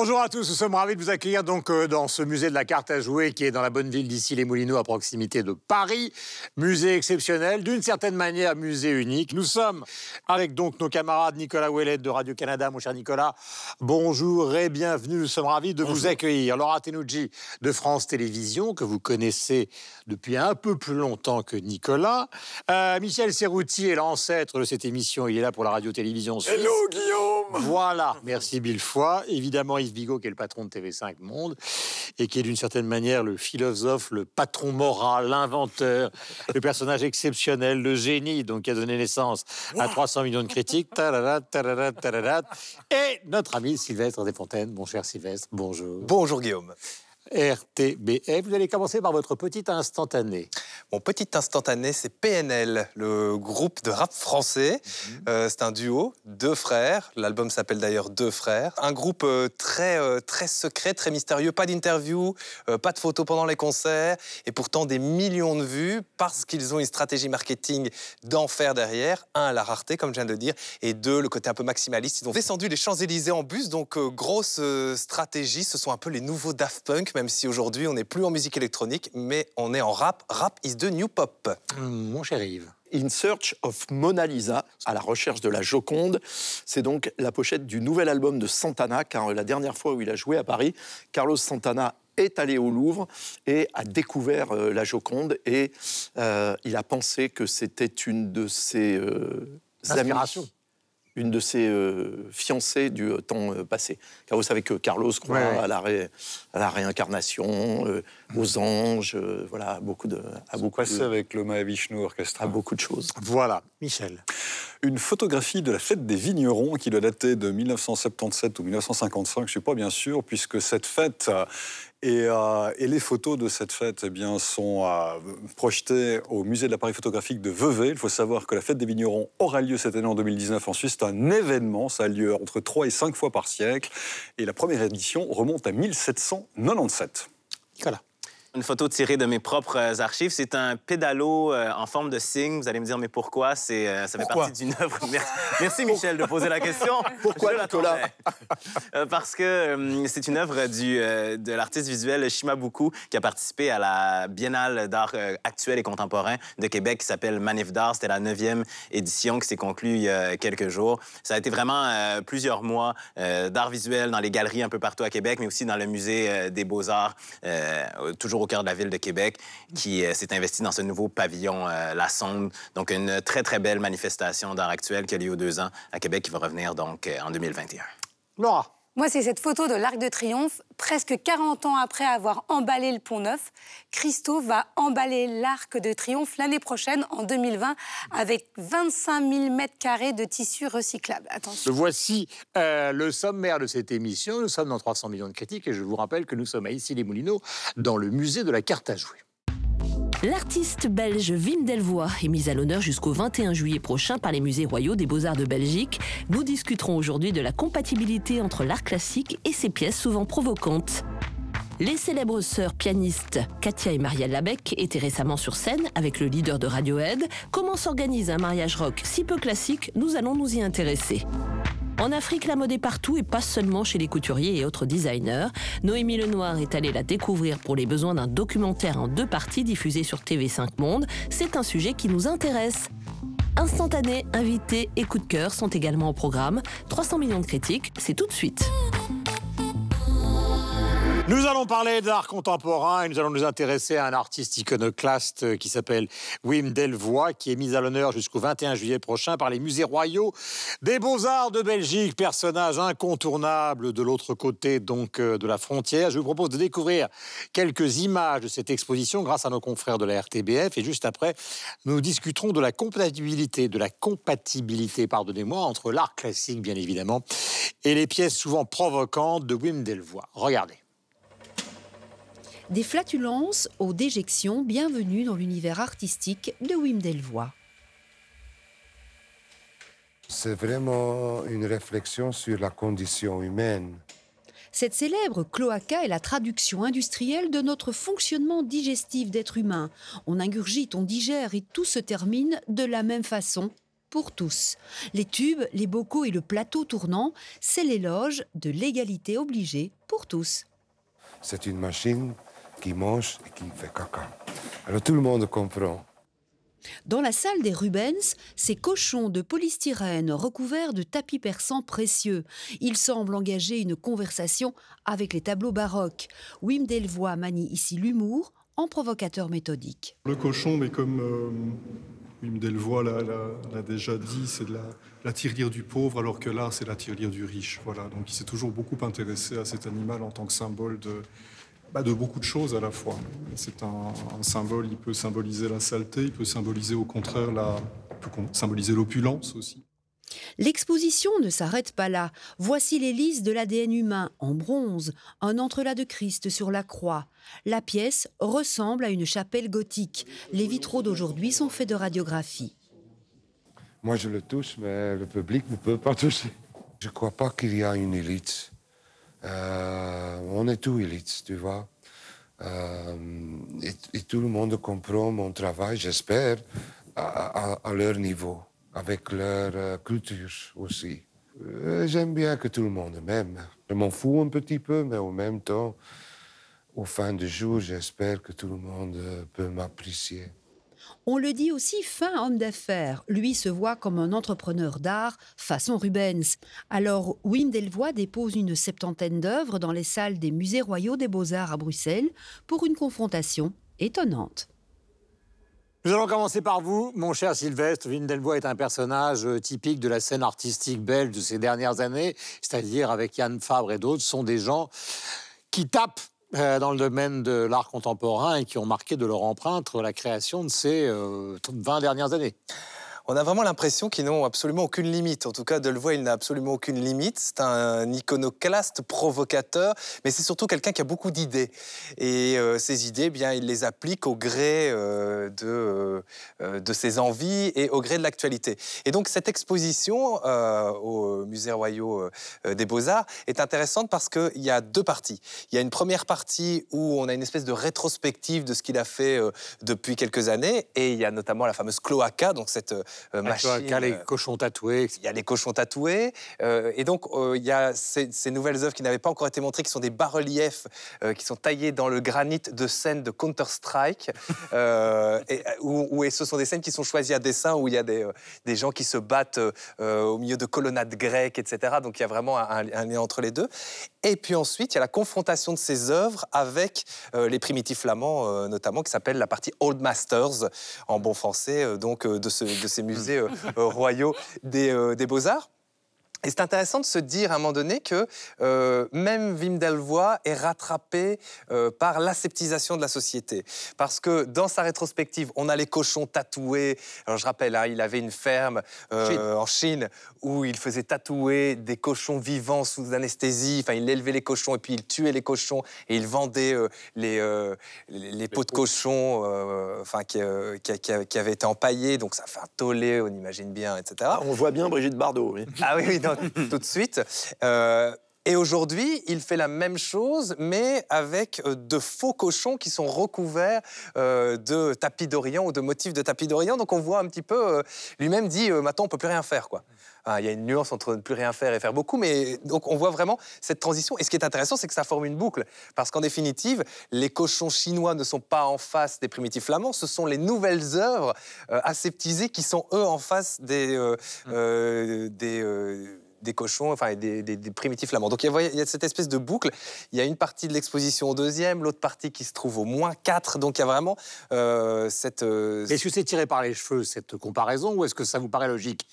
Bonjour à tous, nous sommes ravis de vous accueillir donc euh, dans ce musée de la carte à jouer qui est dans la bonne ville d'ici les Moulineaux à proximité de Paris. Musée exceptionnel, d'une certaine manière musée unique. Nous sommes avec donc nos camarades Nicolas Ouellet de Radio-Canada, mon cher Nicolas. Bonjour et bienvenue, nous sommes ravis de vous accueillir. Laura Tenucci de France Télévisions, que vous connaissez depuis un peu plus longtemps que Nicolas. Euh, Michel Serrouti est l'ancêtre de cette émission, il est là pour la radio-télévision. Hello Guillaume Voilà, merci mille fois. Évidemment, Yves Bigot, qui est le patron de TV5 Monde, et qui est d'une certaine manière le philosophe, le patron moral, l'inventeur, le personnage exceptionnel, le génie, donc qui a donné naissance à 300 millions de critiques. Et notre ami Sylvestre Desfontaines, mon cher Sylvestre, bonjour. Bonjour Guillaume. RTBF, vous allez commencer par votre petit instantané. Mon petit instantané, c'est PNL, le groupe de rap français. Euh, c'est un duo, deux frères. L'album s'appelle d'ailleurs Deux frères. Un groupe euh, très, euh, très secret, très mystérieux. Pas d'interview, pas de photos pendant les concerts. Et pourtant des millions de vues parce qu'ils ont une stratégie marketing d'enfer derrière. Un, la rareté, comme je viens de le dire. Et deux, le côté un peu maximaliste. Ils ont descendu les Champs-Élysées en bus. Donc, grosse stratégie. Ce sont un peu les nouveaux Daft Punk, même si aujourd'hui on n'est plus en musique électronique, mais on est en rap. Rap is the new pop. Hum, Mon cher Yves. In Search of Mona Lisa, à la recherche de la Joconde. C'est donc la pochette du nouvel album de Santana, car la dernière fois où il a joué à Paris, Carlos Santana est allé au Louvre et a découvert euh, la Joconde et euh, il a pensé que c'était une de ses euh. Une de ses euh, fiancées du euh, temps euh, passé. Car vous savez que Carlos croit Ouais. à, la ré- à la réincarnation, euh, aux anges, euh, voilà, à beaucoup de, à beaucoup Passé de, avec le Mahavishnu à Orchestra. beaucoup de choses. Voilà, Michel. Une photographie de la fête des vignerons qui doit dater de 1977 ou 1955, je ne suis pas bien sûr, puisque cette fête et, euh, et les photos de cette fête eh bien, sont euh, projetées au musée de l'appareil photographique de Vevey. Il faut savoir que la fête des vignerons aura lieu cette année en 2019 en Suisse. C'est un événement, ça a lieu entre 3 et 5 fois par siècle. Et la première édition remonte à 1797. Nicolas. Une photo tirée de mes propres euh, archives. C'est un pédalo euh, en forme de cygne. Vous allez me dire, mais pourquoi? C'est, euh, ça fait Pourquoi? partie d'une œuvre. Merci, Michel, de poser la question. Pourquoi. Nicolas? Parce que c'est une œuvre du, de l'artiste visuel Shimabuku qui a participé à la Biennale d'art actuel et contemporain de Québec qui s'appelle Manif d'art. C'était la neuvième édition qui s'est conclue il y a quelques jours. Ça a été vraiment plusieurs mois d'art visuel dans les galeries un peu partout à Québec, mais aussi dans le musée des beaux-arts, euh, au cœur de la ville de Québec, qui euh, s'est investi dans ce nouveau pavillon euh, La Sonde. Donc, une très, très belle manifestation d'art actuel qui a lieu deux ans à Québec, qui va revenir donc euh, en 2021. Laura. Moi, c'est cette photo de l'Arc de Triomphe. Presque 40 ans après avoir emballé le Pont Neuf, Christo va emballer l'Arc de Triomphe l'année prochaine, en 2020, avec 25 000 mètres carrés de tissu recyclable. Attention. Voici euh, le sommaire de cette émission. Nous sommes dans 300 millions de critiques et je vous rappelle que nous sommes à Issy-les-Moulineaux dans le musée de la carte à jouer. L'artiste belge Wim Delvoye est mis à l'honneur jusqu'au 21 juillet prochain par les musées royaux des beaux-arts de Belgique. Nous discuterons aujourd'hui de la compatibilité entre l'art classique et ses pièces souvent provocantes. Les célèbres sœurs pianistes Katia et Marielle Labec étaient récemment sur scène avec le leader de Radiohead. Comment s'organise un mariage rock si peu classique? Nous allons nous y intéresser. En Afrique, la mode est partout et pas seulement chez les couturiers et autres designers. Noémie Lenoir est allée la découvrir pour les besoins d'un documentaire en deux parties diffusé sur TV5 Monde. C'est un sujet qui nous intéresse. Instantané, invités et coup de cœur sont également au programme. 300 millions de critiques, c'est tout de suite. Nous allons parler d'art contemporain et nous allons nous intéresser à un artiste iconoclaste qui s'appelle Wim Delvoye, qui est mis à l'honneur jusqu'au 21 juillet prochain par les musées royaux des Beaux-Arts de Belgique, personnage incontournable de l'autre côté donc euh, de la frontière. Je vous propose de découvrir quelques images de cette exposition grâce à nos confrères de la RTBF et juste après, nous discuterons de la compatibilité, de la compatibilité, pardonnez-moi, entre l'art classique bien évidemment et les pièces souvent provocantes de Wim Delvoye. Regardez. Des flatulences aux déjections, bienvenue dans l'univers artistique de Wim Delvoye. C'est vraiment une réflexion sur la condition humaine. Cette célèbre cloaca est la traduction industrielle de notre fonctionnement digestif d'être humain. On ingurgite, on digère et tout se termine de la même façon, pour tous. Les tubes, les bocaux et le plateau tournant, c'est l'éloge de l'égalité obligée pour tous. C'est une machine qui mange et qui fait caca. Alors tout le monde comprend. Dans la salle des Rubens, ces cochons de polystyrène recouverts de tapis persans précieux. Ils semblent engager une conversation avec les tableaux baroques. Wim Delvoye manie ici l'humour en provocateur méthodique. Le cochon, mais comme euh, Wim Delvoye l'a- déjà dit, c'est de la, la tirelire du pauvre, alors que l'art, c'est la tirelire du riche. Voilà. Donc il s'est toujours beaucoup intéressé à cet animal en tant que symbole de, bah, de beaucoup de choses à la fois. C'est un, un symbole, il peut symboliser la saleté, il peut symboliser au contraire la, il peut con- symboliser l'opulence aussi. L'exposition ne s'arrête pas là. Voici l'hélice de l'ADN humain en bronze, un entrelac de Christ sur la croix. La pièce ressemble à une chapelle gothique. Les vitraux d'aujourd'hui sont faits de radiographie. Moi, je le touche, mais le public ne peut pas toucher. Je ne crois pas qu'il y a une élite. Euh, on est tous élites, tu vois. Euh, et, tout le monde comprend mon travail, j'espère, à, leur niveau, avec leur euh, culture aussi. J'aime bien que tout le monde m'aime. Je m'en fous un petit peu, mais en même temps, au fin du jour, j'espère que tout le monde peut m'apprécier. On le dit aussi fin homme d'affaires. Lui se voit comme un entrepreneur d'art façon Rubens. Alors Wim Delvoye dépose une septantaine d'œuvres dans les salles des musées royaux des beaux-arts à Bruxelles pour une confrontation étonnante. Nous allons commencer par vous, mon cher Sylvestre. Vindelvoye est un personnage euh, typique de la scène artistique belge de ces dernières années, c'est-à-dire avec Yann Fabre et d'autres, sont des gens qui tapent dans le domaine de l'art contemporain et qui ont marqué de leur empreinte la création de ces euh, 20 dernières années. On a vraiment l'impression qu'ils n'ont absolument aucune limite. En tout cas, Delvoye, il n'a absolument aucune limite. C'est un iconoclaste, provocateur, mais c'est surtout quelqu'un qui a beaucoup d'idées. Et euh, ces idées, eh bien, il les applique au gré euh, de, euh, de ses envies et au gré de l'actualité. Et donc, cette exposition au Musée euh, des Beaux-Arts est intéressante parce qu'il y a deux parties. Il y a une première partie où on a une espèce de rétrospective de ce qu'il a fait depuis quelques années, et il y a notamment la fameuse cloaca, donc cette euh, machine. Avec les euh, cochons tatoués, etc. il y a les cochons tatoués, euh, et donc euh, il y a ces, ces nouvelles œuvres qui n'avaient pas encore été montrées, qui sont des bas-reliefs euh, qui sont taillés dans le granit de scènes de Counter-Strike, euh, et, où, où- et ce sont des scènes qui sont choisies à dessin, où il y a des, euh, des gens qui se battent euh, au milieu de colonnades grecques, etc. Donc il y a vraiment un, un lien entre les deux. Et puis ensuite, il y a la confrontation de ces œuvres avec euh, les primitifs flamands, euh, notamment, qui s'appelle la partie Old Masters, en bon français, euh, donc euh, de, ce- de ces musées euh, euh, royaux des, euh, des beaux-arts. Et c'est intéressant de se dire à un moment donné que euh, même Wim Delvoye est rattrapé euh, par l'aseptisation de la société. Parce que dans sa rétrospective, on a les cochons tatoués. Alors je rappelle, hein, il avait une ferme euh, Chine. en Chine où il faisait tatouer des cochons vivants sous anesthésie. Enfin, il élevait les cochons et puis il tuait les cochons et il vendait les, les, les peaux de cochons enfin, qui, qui, qui- qui avaient été empaillés. Donc ça fait un tollé, on imagine bien, etc. Ah, on voit bien Brigitte Bardot. oui. Ah oui, oui, tout de suite. Euh, et aujourd'hui, il fait la même chose, mais avec euh, de faux cochons qui sont recouverts euh, de tapis d'Orient ou de motifs de tapis d'Orient. Donc on voit un petit peu, lui-même dit, maintenant on peut plus rien faire. quoi. Ah, Il y a une nuance entre ne plus rien faire et faire beaucoup, mais donc on voit vraiment cette transition. Et ce qui est intéressant, c'est que ça forme une boucle. Parce qu'en définitive, les cochons chinois ne sont pas en face des primitifs flamands, ce sont les nouvelles œuvres euh, aseptisées qui sont eux en face des, euh, euh, des, euh, des cochons, enfin des, des- des primitifs flamands. Donc il y, a, il y a cette espèce de boucle. Il y a une partie de l'exposition au deuxième, l'autre partie qui se trouve au moins 4. Donc il y a vraiment euh, cette. euh, Est-ce que c'est tiré par les cheveux, cette comparaison, ou est-ce que ça vous paraît logique?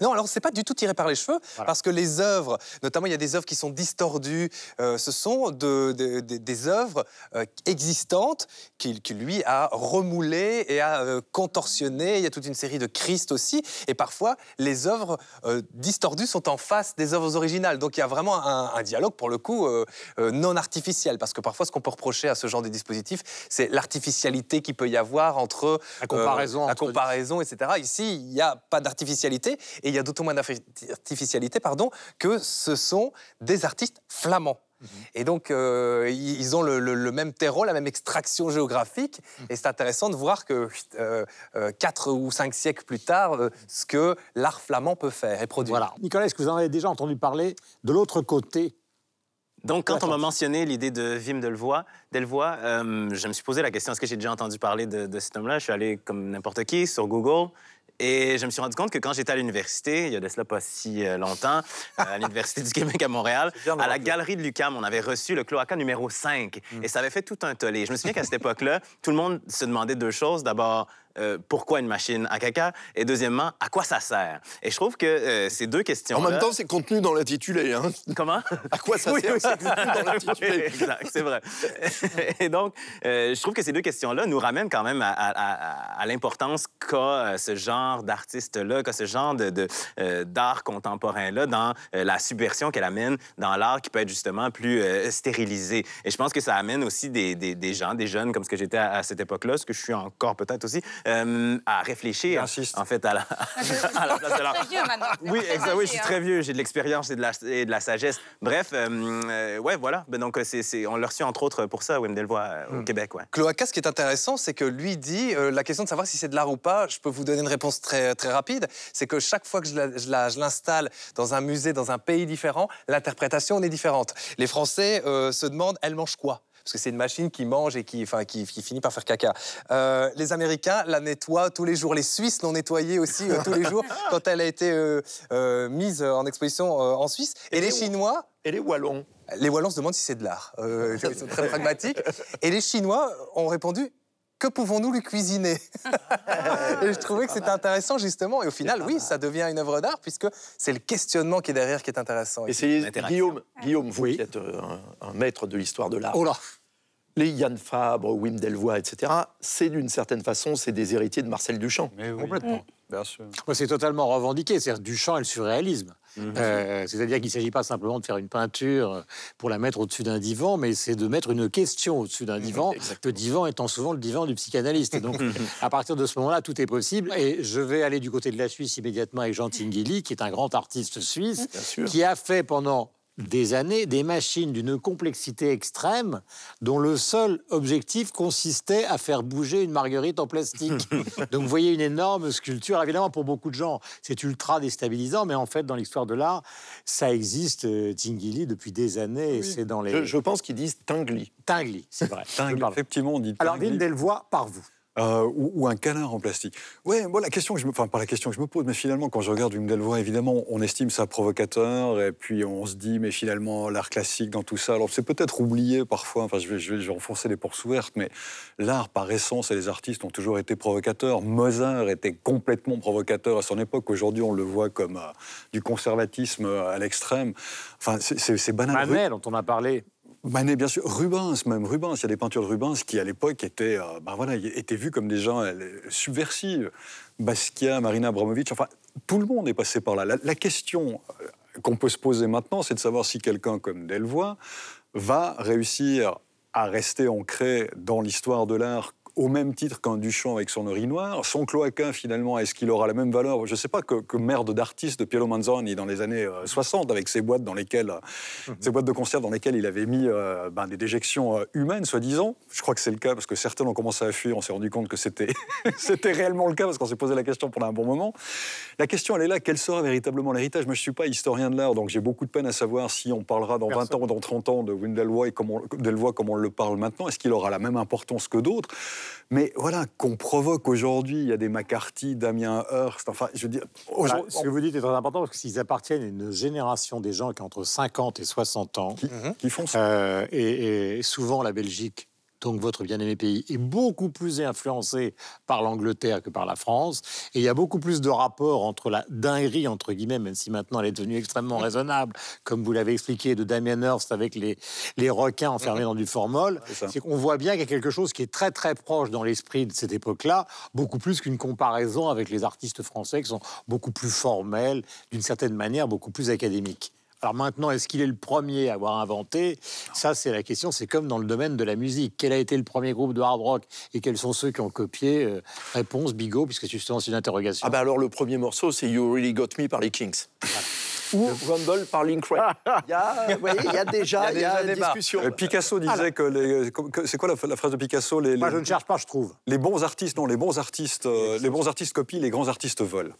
Non, alors c'est pas du tout tiré par les cheveux, Voilà. parce que les œuvres, notamment il y a des œuvres qui sont distordues, euh, ce sont de- de- de- des œuvres euh, existantes qu'il qui, lui a remoulées et a euh, contorsionnées. Il y a toute une série de Christ aussi, et parfois les œuvres distordues sont en face des œuvres originales. Donc il y a vraiment un, un dialogue pour le coup non artificiel, parce que parfois ce qu'on peut reprocher à ce genre de dispositif, c'est l'artificialité qu'il peut y avoir entre La comparaison la comparaison, etc. Ici, il n'y a pas d'artificialité et il y a d'autant moins d'artificialité pardon, que ce sont des artistes flamands. Et donc, euh, ils ont le, le- le même terreau, la même extraction géographique. Et c'est intéressant de voir que euh, euh, quatre ou cinq siècles plus tard, euh, ce que l'art flamand peut faire et produire. Voilà. Nicolas, est-ce que vous en avez déjà entendu parler de l'autre côté Donc, quand on m'a mentionné l'idée de Wim Delvoye, Delvoye euh, je me suis posé la question est-ce que j'ai déjà entendu parler de, de cet homme-là? Je suis allé comme n'importe qui sur Google. Et je me suis rendu compte que quand j'étais à l'université, il y a de cela pas si euh, longtemps, euh, à l'Université du Québec à Montréal, à la galerie de l'UQAM, on avait reçu le cloaca numéro 5. Et ça avait fait tout un tollé. Je me souviens qu'à cette époque-là, tout le monde se demandait deux choses. D'abord, euh, pourquoi une machine à caca? Et deuxièmement, à quoi ça sert? Et je trouve que euh, ces deux questions En même temps, c'est contenu dans l'intitulé. Hein. Comment? À quoi ça Oui, sert? oui, c'est contenu dans l'intitulé. exact, c'est vrai. Et donc, euh, je trouve que ces deux questions-là nous ramènent quand même à, à- à- à l'importance qu'a ce genre d'artiste-là, qu'a ce genre de, d'art contemporain-là dans la subversion qu'elle amène dans l'art qui peut être justement plus stérilisé. Et je pense que ça amène aussi des, des- des gens, des jeunes comme ce que j'étais à cette époque-là, ce que je suis encore peut-être aussi, euh, à réfléchir J'insiste. en fait à la, à la place de l'art. Très vieux maintenant. Oui, exact, oui, je suis très hein. vieux, j'ai de l'expérience et de la, et de la sagesse. Bref, euh, euh, ouais, voilà. Ben, donc, c'est, c'est- on l'a reçu entre autres pour ça, Wim Delvoye, euh, au Québec, ouais. Cloaca, ce qui est intéressant, c'est que lui dit, euh, la question de savoir si c'est de l'art ou pas, je peux vous donner une réponse très, très rapide, c'est que chaque fois que je la- je la- je l'installe dans un musée, dans un pays différent, l'interprétation est différente. Les Français euh, se demandent, elle mange quoi? Parce que c'est une machine qui mange et qui, enfin, qui, qui finit par faire caca. Euh, les Américains la nettoient tous les jours. Les Suisses l'ont nettoyée aussi euh, tous les jours quand elle a été euh, euh, mise en exposition euh, en Suisse. Et, Et les les- Chinois, Et les Wallons les Wallons se demandent si c'est de l'art. Euh, ils sont très pragmatiques. Et les Chinois ont répondu que pouvons-nous lui cuisiner? Et je trouvais que c'était intéressant, justement. Et au final, oui, ça devient une œuvre d'art, puisque c'est le questionnement qui est derrière qui est intéressant. Et c'est. Guillaume, Guillaume, vous Oui. qui êtes un, un maître de l'histoire de l'art. Oh là Les Yann Fabre, Wim Delvoye, etc., c'est d'une certaine façon, c'est des héritiers de Marcel Duchamp. Mais oui, Complètement. bien sûr. Moi, c'est totalement revendiqué. C'est Duchamp et le surréalisme. Mhm. Euh, C'est-à-dire qu'il ne s'agit pas simplement de faire une peinture pour la mettre au-dessus d'un divan, mais c'est de mettre une question au-dessus d'un divan. Le divan étant souvent le divan du psychanalyste. Et donc, à partir de ce moment-là, tout est possible. Et je vais aller du côté de la Suisse immédiatement avec Jean Tinguely, qui est un grand artiste suisse, qui a fait pendant des années des machines d'une complexité extrême dont le seul objectif consistait à faire bouger une marguerite en plastique. Donc vous voyez une énorme sculpture. Évidemment, pour beaucoup de gens, c'est ultra déstabilisant, mais en fait, dans l'histoire de l'art, ça existe, euh, Tinguely, depuis des années, et c'est dans les... Je, je pense qu'ils disent Tingly. Tinguely, c'est vrai. Parle. effectivement, on dit Alors, dingue. Wim Delvoye, par vous. Euh, ou, un canard en plastique. Ouais, moi la question que je me, la question que je me pose, mais finalement quand je regarde Wim Delvoye, évidemment, on estime ça provocateur, et puis on se dit, mais finalement l'art classique dans tout ça, alors c'est peut-être oublié parfois. Enfin, je vais, je enfoncer les portes ouvertes, mais l'art par essence et les artistes ont toujours été provocateurs. Mozart était complètement provocateur à son époque. Aujourd'hui, on le voit comme euh, du conservatisme euh, à l'extrême. Enfin, c'est- banal. Manet, dont on a parlé. Manet, bien sûr. Rubens, même Rubens. Il y a des peintures de Rubens qui, à l'époque, étaient, ben voilà, étaient vues comme des gens euh, subversifs. Basquiat, Marina Abramovic, enfin, tout le monde est passé par là. La, la question euh, qu'on peut se poser maintenant, c'est de savoir si quelqu'un comme Delvoye va réussir à rester ancré dans l'histoire de l'art au même titre qu'un Duchamp avec son urinoir. Son cloaca, finalement, est-ce qu'il aura la même valeur? Je ne sais pas que, que merde d'artiste de Piero Manzoni dans les années euh, 60, avec ses boîtes dans lesquelles, euh, ces boîtes de conserve dans lesquelles il avait mis euh, ben, des déjections euh, humaines, soi-disant. Je crois que c'est le cas parce que certains ont commencé à fuir. On s'est rendu compte que c'était c'était réellement le cas parce qu'on s'est posé la question pendant un bon moment. La question, elle est là. Quel sera véritablement l'héritage? Moi, je ne suis pas historien de l'art, donc j'ai beaucoup de peine à savoir si on parlera dans 20 ans, dans 30 ans de Wim Delvoye comme on, comme on le parle maintenant. Est-ce qu'il aura la même importance que d'autres? Mais voilà, qu'on provoque aujourd'hui, il y a des McCarthy, Damien Hirst, enfin, je veux dire... Voilà, ce que vous dites est très important parce que s'ils appartiennent à une génération des gens qui ont entre 50 et 60 ans, qui, qui font ça. Euh, et, et souvent, la Belgique, donc votre bien-aimé pays, est beaucoup plus influencée par l'Angleterre que par la France. Et il y a beaucoup plus de rapports entre la dinguerie, entre guillemets, même si maintenant elle est devenue extrêmement raisonnable, comme vous l'avez expliqué, de Damien Hirst avec les, les requins enfermés dans du formol. C'est qu'on voit bien qu'il y a quelque chose qui est très très proche dans l'esprit de cette époque-là, beaucoup plus qu'une comparaison avec les artistes français qui sont beaucoup plus formels, d'une certaine manière, beaucoup plus académiques. Alors maintenant, est-ce qu'il est le premier à avoir inventé? Ça, c'est la question. C'est comme dans le domaine de la musique. Quel a été le premier groupe de hard rock et quels sont ceux qui ont copié Euh, Réponse, Bigot, puisque justement c'est une interrogation. Ah bah alors le premier morceau, c'est You Really Got Me par les Kings. ou Rumble par Linkray. Il y a, vous voyez, il y a déjà, Il y a déjà une débat. discussion. Euh, Picasso disait que, les- que- c'est quoi la, la phrase de Picasso les, Moi, les- je ne cherche pas, je trouve. les bons artistes, non, les bons artistes, euh, les bons artistes copient, les grands artistes volent.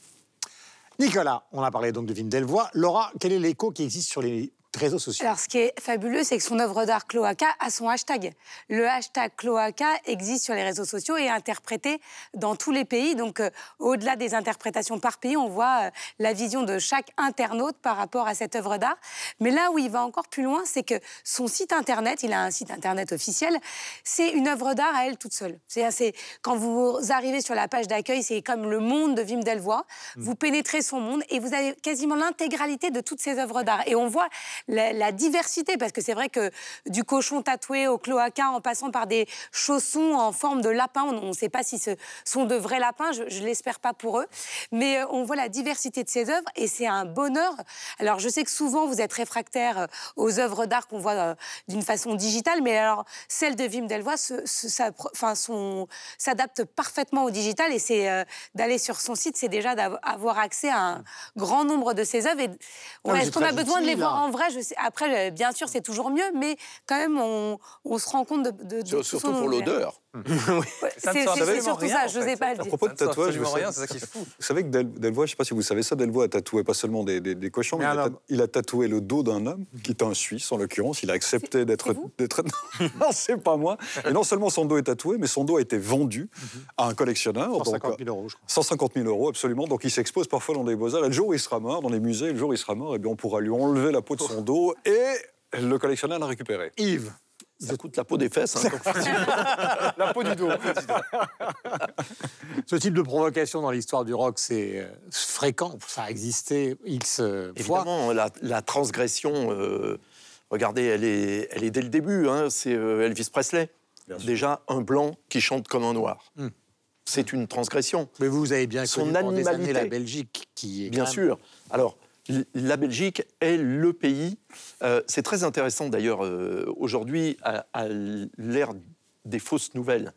Nicolas, on a parlé donc de Wim Delvoye. Laura, quel est l'écho qui existe sur les réseaux sociaux Alors, ce qui est fabuleux, c'est que son œuvre d'art Cloaca a son hashtag. Le hashtag Cloaca existe sur les réseaux sociaux et est interprété dans tous les pays. Donc, euh, au-delà des interprétations par pays, on voit euh, la vision de chaque internaute par rapport à cette œuvre d'art. Mais là où il va encore plus loin, c'est que son site internet, il a un site internet officiel, c'est une œuvre d'art à elle toute seule. C'est quand vous arrivez sur la page d'accueil, c'est comme le monde de Wim Delvoye. Vous pénétrez son monde et vous avez quasiment l'intégralité de toutes ses œuvres d'art. Et on voit la, la diversité, parce que c'est vrai que du cochon tatoué au cloaca, en passant par des chaussons en forme de lapin, on ne sait pas si ce sont de vrais lapins, je ne l'espère pas pour eux, mais euh, on voit la diversité de ses œuvres et c'est un bonheur. Alors je sais que souvent vous êtes réfractaire euh, aux œuvres d'art qu'on voit euh, d'une façon digitale, mais alors celle de Wim Delvoye s'adapte parfaitement au digital et c'est euh, d'aller sur son site, c'est déjà d'avoir accès à un grand nombre de ses œuvres. Et, ouais, mais Est-ce qu'on a besoin de les voir hein. en vrai je sais, Après, euh, bien sûr, c'est toujours mieux, mais quand même, on, on se rend compte de, de- de Sur- tout Surtout pour l'odeur. Ça ne c'est- surtout rien, ça, en je n'osais pas le À dire. propos de tatouage, vous rien, savez- c'est ça qui est fou. Vous savez que Del- Delvoye, je ne sais pas si vous savez ça, Delvoye a tatoué pas seulement des, des- des cochons, Mais il, a, ta- homme. il a tatoué le dos d'un homme, qui est un Suisse en l'occurrence. Il a accepté d'être. Non, c'est pas moi. Et non seulement son dos est tatoué, mais son dos a été vendu à un collectionneur. donc, 150 000 euros, je crois. 150 000 euros, absolument. Donc il s'expose parfois dans des beaux-arts. Et le jour où il sera mort, dans les musées, le jour où il sera mort, eh bien, on pourra lui enlever la peau de son dos et le collectionneur l'a récupéré. Yves, Ça coûte la peau des fesses. hein, La peau du dos. ce type de provocation dans l'histoire du rock, c'est euh, fréquent. Ça a existé X euh, fois. Évidemment, la, la transgression, euh, regardez, elle est, elle est dès le début. hein, c'est euh, Elvis Presley. Déjà, un blanc qui chante comme un noir. Hmm. C'est une transgression. Mais vous avez bien Son connu pendant des années animalité. la Belgique, qui est Bien même- sûr. Alors, la Belgique est le pays. euh, c'est très intéressant d'ailleurs euh, aujourd'hui à, à l'ère des fausses nouvelles.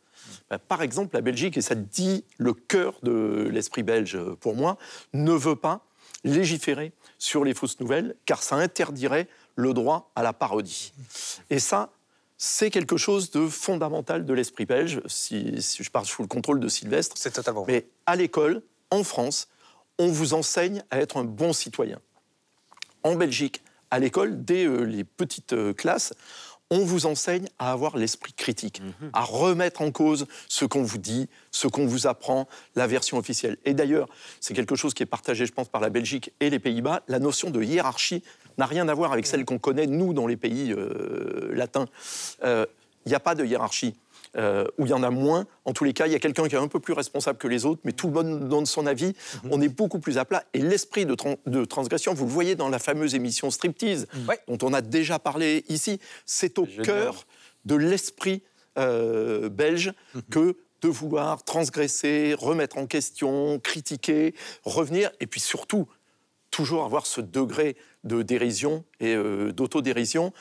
Bah, Par exemple, la Belgique, et ça dit le cœur de l'esprit belge euh, pour moi, ne veut pas légiférer sur les fausses nouvelles, car ça interdirait le droit à la parodie. Et ça, c'est quelque chose de fondamental de l'esprit belge, si, si je parle sous le contrôle de Sylvestre. C'est totalement. Mais à l'école, en France, on vous enseigne à être un bon citoyen. En Belgique, à l'école, dès euh, les petites euh, classes, on vous enseigne à avoir l'esprit critique, à remettre en cause ce qu'on vous dit, ce qu'on vous apprend, la version officielle. Et d'ailleurs, c'est quelque chose qui est partagé, je pense, par la Belgique et les Pays-Bas. La notion de hiérarchie n'a rien à voir avec celle qu'on connaît, nous, dans les pays euh, latins. Il n'y a pas de hiérarchie. Euh, où il y en a moins. En tous les cas, il y a quelqu'un qui est un peu plus responsable que les autres, mais tout le monde donne son avis. On est beaucoup plus à plat. Et l'esprit de, tran- de transgression, vous le voyez dans la fameuse émission Striptease, Ouais. dont on a déjà parlé ici, c'est au Génial. cœur de l'esprit euh, belge que de vouloir transgresser, remettre en question, critiquer, revenir, et puis surtout, toujours avoir ce degré de dérision et euh, d'autodérision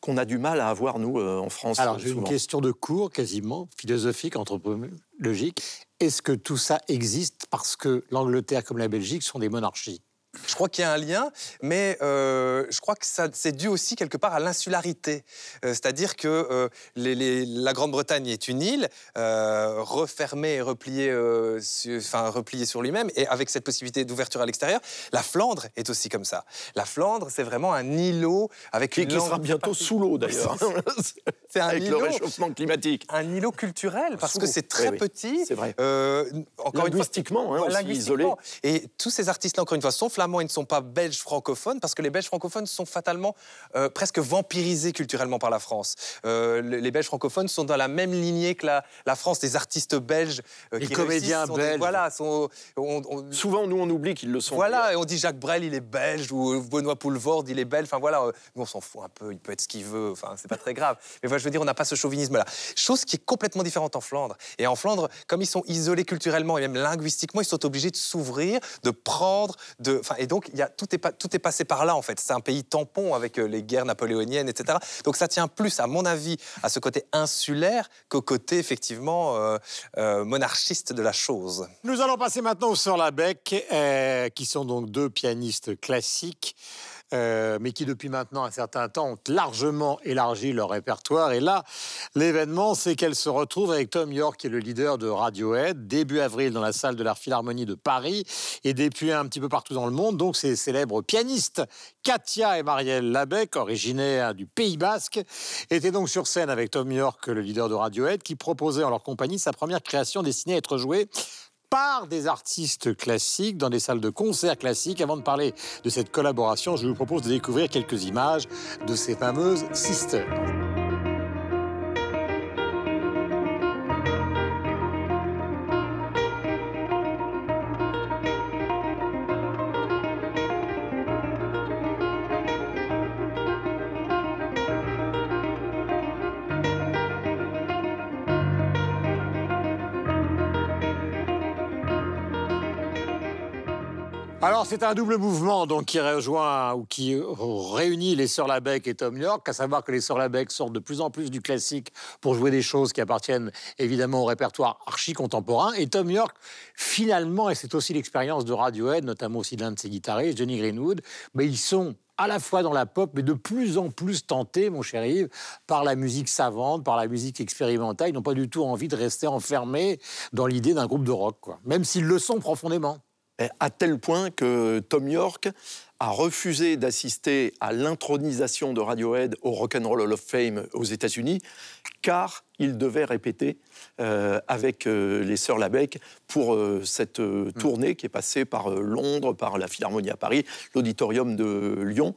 qu'on a du mal à avoir, nous, euh, en France. Alors, j'ai une question de cours, quasiment, philosophique, anthropologique. Est-ce que tout ça existe parce que l'Angleterre comme la Belgique sont des monarchies? Je crois qu'il y a un lien, mais euh, je crois que c'est dû aussi quelque part à l'insularité. Euh, C'est-à-dire que euh, les- les- la Grande-Bretagne est une île, refermée et repliée, sur, enfin, repliée sur lui-même, et avec cette possibilité d'ouverture à l'extérieur. La Flandre est aussi comme ça. La Flandre, c'est vraiment un îlot avec Qui, une qui langue sera bientôt sous l'eau, d'ailleurs. C'est un Avec le îlot, réchauffement climatique. un îlot culturel, parce que c'est très Oui, petit. C'est vrai. Euh, encore une fois, Linguistiquement, hein, aussi isolé. linguistiquement. Et tous ces artistes-là, encore une fois, sont flamands et ne sont pas belges francophones, parce que les Belges francophones sont fatalement euh, presque vampirisés culturellement par la France. Euh, le- les Belges francophones sont dans la même lignée que la, la France, des artistes belges. Les qui comédiens sont des- belges. voilà, sont, on- on- Souvent, nous, on oublie qu'ils le sont. voilà, et on dit Jacques Brel, il est belge, ou Benoît Poulvord, il est belge. Enfin voilà, nous on s'en fout un peu, il peut être ce qu'il veut, enfin c'est pas très grave. Mais voilà, je veux dire, on n'a pas ce chauvinisme-là. Chose qui est complètement différente en Flandre. Et en Flandre, comme ils sont isolés culturellement et même linguistiquement, ils sont obligés de s'ouvrir, de prendre, de, enfin, et donc, y a, tout, est, passé par là, en fait. C'est un pays tampon avec euh, les guerres napoléoniennes, etc. Donc, ça tient plus, à mon avis, à ce côté insulaire qu'au côté, effectivement, euh, euh, monarchiste de la chose. Nous allons passer maintenant aux Sœurs Labec, euh, qui sont donc deux pianistes classiques. Euh, mais qui depuis maintenant un certain temps ont largement élargi leur répertoire. Et là, l'événement, c'est qu'elles se retrouvent avec Tom York, qui est le leader de Radiohead, début avril dans la salle de la Philharmonie de Paris, et depuis un petit peu partout dans le monde. Donc ces célèbres pianistes, Katia et Marielle Labec, originaires du Pays Basque, étaient donc sur scène avec Tom York, le leader de Radiohead, qui proposait en leur compagnie sa première création destinée à être jouée par des artistes classiques dans des salles de concert classiques. Avant de parler de cette collaboration, je vous propose de découvrir quelques images de ces fameuses sisters. Alors, c'est un double mouvement donc, qui rejoint ou qui réunit les Sœurs Labec et Tom York, à savoir que les Sœurs Labec sortent de plus en plus du classique pour jouer des choses qui appartiennent évidemment au répertoire archi contemporain. Et Tom York, finalement, et c'est aussi l'expérience de Radiohead, notamment aussi l'un de ses guitaristes, Johnny Greenwood, mais ils sont à la fois dans la pop, mais de plus en plus tentés, mon cher Yves, par la musique savante, par la musique expérimentale. Ils n'ont pas du tout envie de rester enfermés dans l'idée d'un groupe de rock, quoi. même s'ils le sont profondément. Et à tel point que Tom York a refusé d'assister à l'intronisation de Radiohead au Rock and Roll Hall of Fame aux États-Unis, car il devait répéter euh, avec euh, les Sœurs Labec pour euh, cette euh, tournée qui est passée par Londres, par la Philharmonie à Paris, l'Auditorium de Lyon,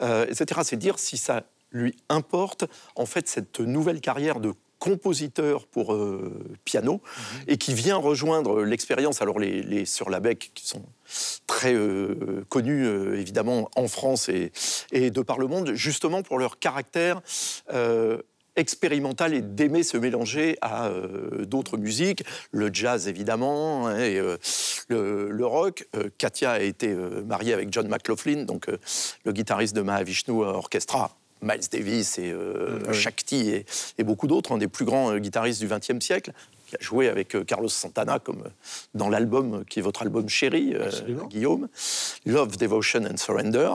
etc. C'est dire si ça lui importe en fait cette nouvelle carrière de compositeur pour euh, piano et qui vient rejoindre l'expérience. Alors les, les Sœurs Labec qui sont très euh, connus euh, évidemment en France et, et de par le monde, justement pour leur caractère euh, expérimental et d'aimer se mélanger à euh, d'autres musiques, le jazz évidemment, hein, et euh, le, le rock. Euh, Katia a été euh, mariée avec John McLaughlin, donc euh, le guitariste de Mahavishnu Orchestra. Miles Davis et euh, Shakti et, et beaucoup d'autres, un des plus grands euh, guitaristes du XXe siècle, qui a joué avec euh, Carlos Santana, comme dans l'album qui est votre album chéri. Guillaume, Love, Devotion and Surrender.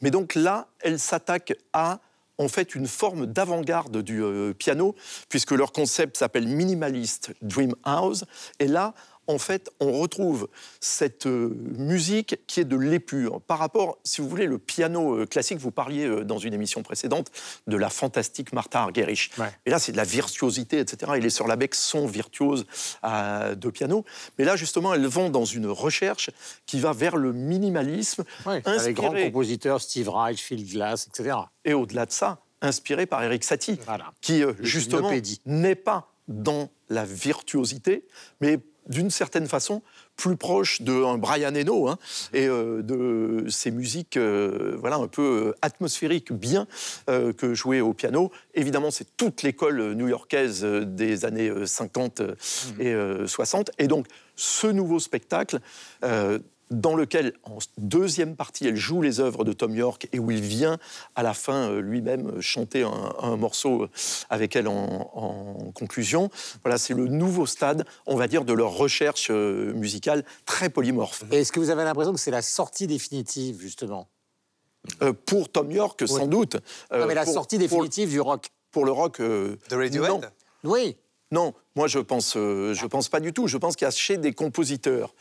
Mais donc là, elle s'attaque à en fait une forme d'avant-garde du piano, puisque leur concept s'appelle Minimalist Dream House. Et là, en fait, on retrouve cette euh, musique qui est de l'épure. Par rapport, si vous voulez, le piano euh, classique, vous parliez euh, dans une émission précédente de la fantastique Martha Argerich. Ouais. Et là, c'est de la virtuosité, etc. Et les Sœurs Labec sont virtuoses euh, de piano. Mais là, justement, elles vont dans une recherche qui va vers le minimalisme, Oui, avec grands inspiré, compositeurs, Steve Reich, Phil Glass, etc. et au-delà de ça, inspiré par Eric Satie Voilà. qui euh, justement n'est pas dans la virtuosité, mais d'une certaine façon plus proche d'un Brian Eno hein, et euh, de ces musiques euh, voilà, un peu euh, atmosphériques, bien euh, que jouées au piano. Évidemment, c'est toute l'école new-yorkaise des années euh, 50 euh, et euh, 60. Et donc, ce nouveau spectacle, dans lequel, en deuxième partie, elle joue les œuvres de Tom York et où il vient à la fin euh, lui-même chanter un, un morceau euh, avec elle en, en conclusion. Voilà, c'est le nouveau stade, on va dire, de leur recherche euh, musicale très polymorphe. Et Est-ce que vous avez l'impression que c'est la sortie définitive, justement? Euh, pour Tom York, sans doute. euh, Non, mais la pour- sortie pour- définitive du rock. Pour, le rock. euh, De Radiohead? Oui. Non, moi je pense, euh, je pense pas du tout. Je pense qu'il y a chez des compositeurs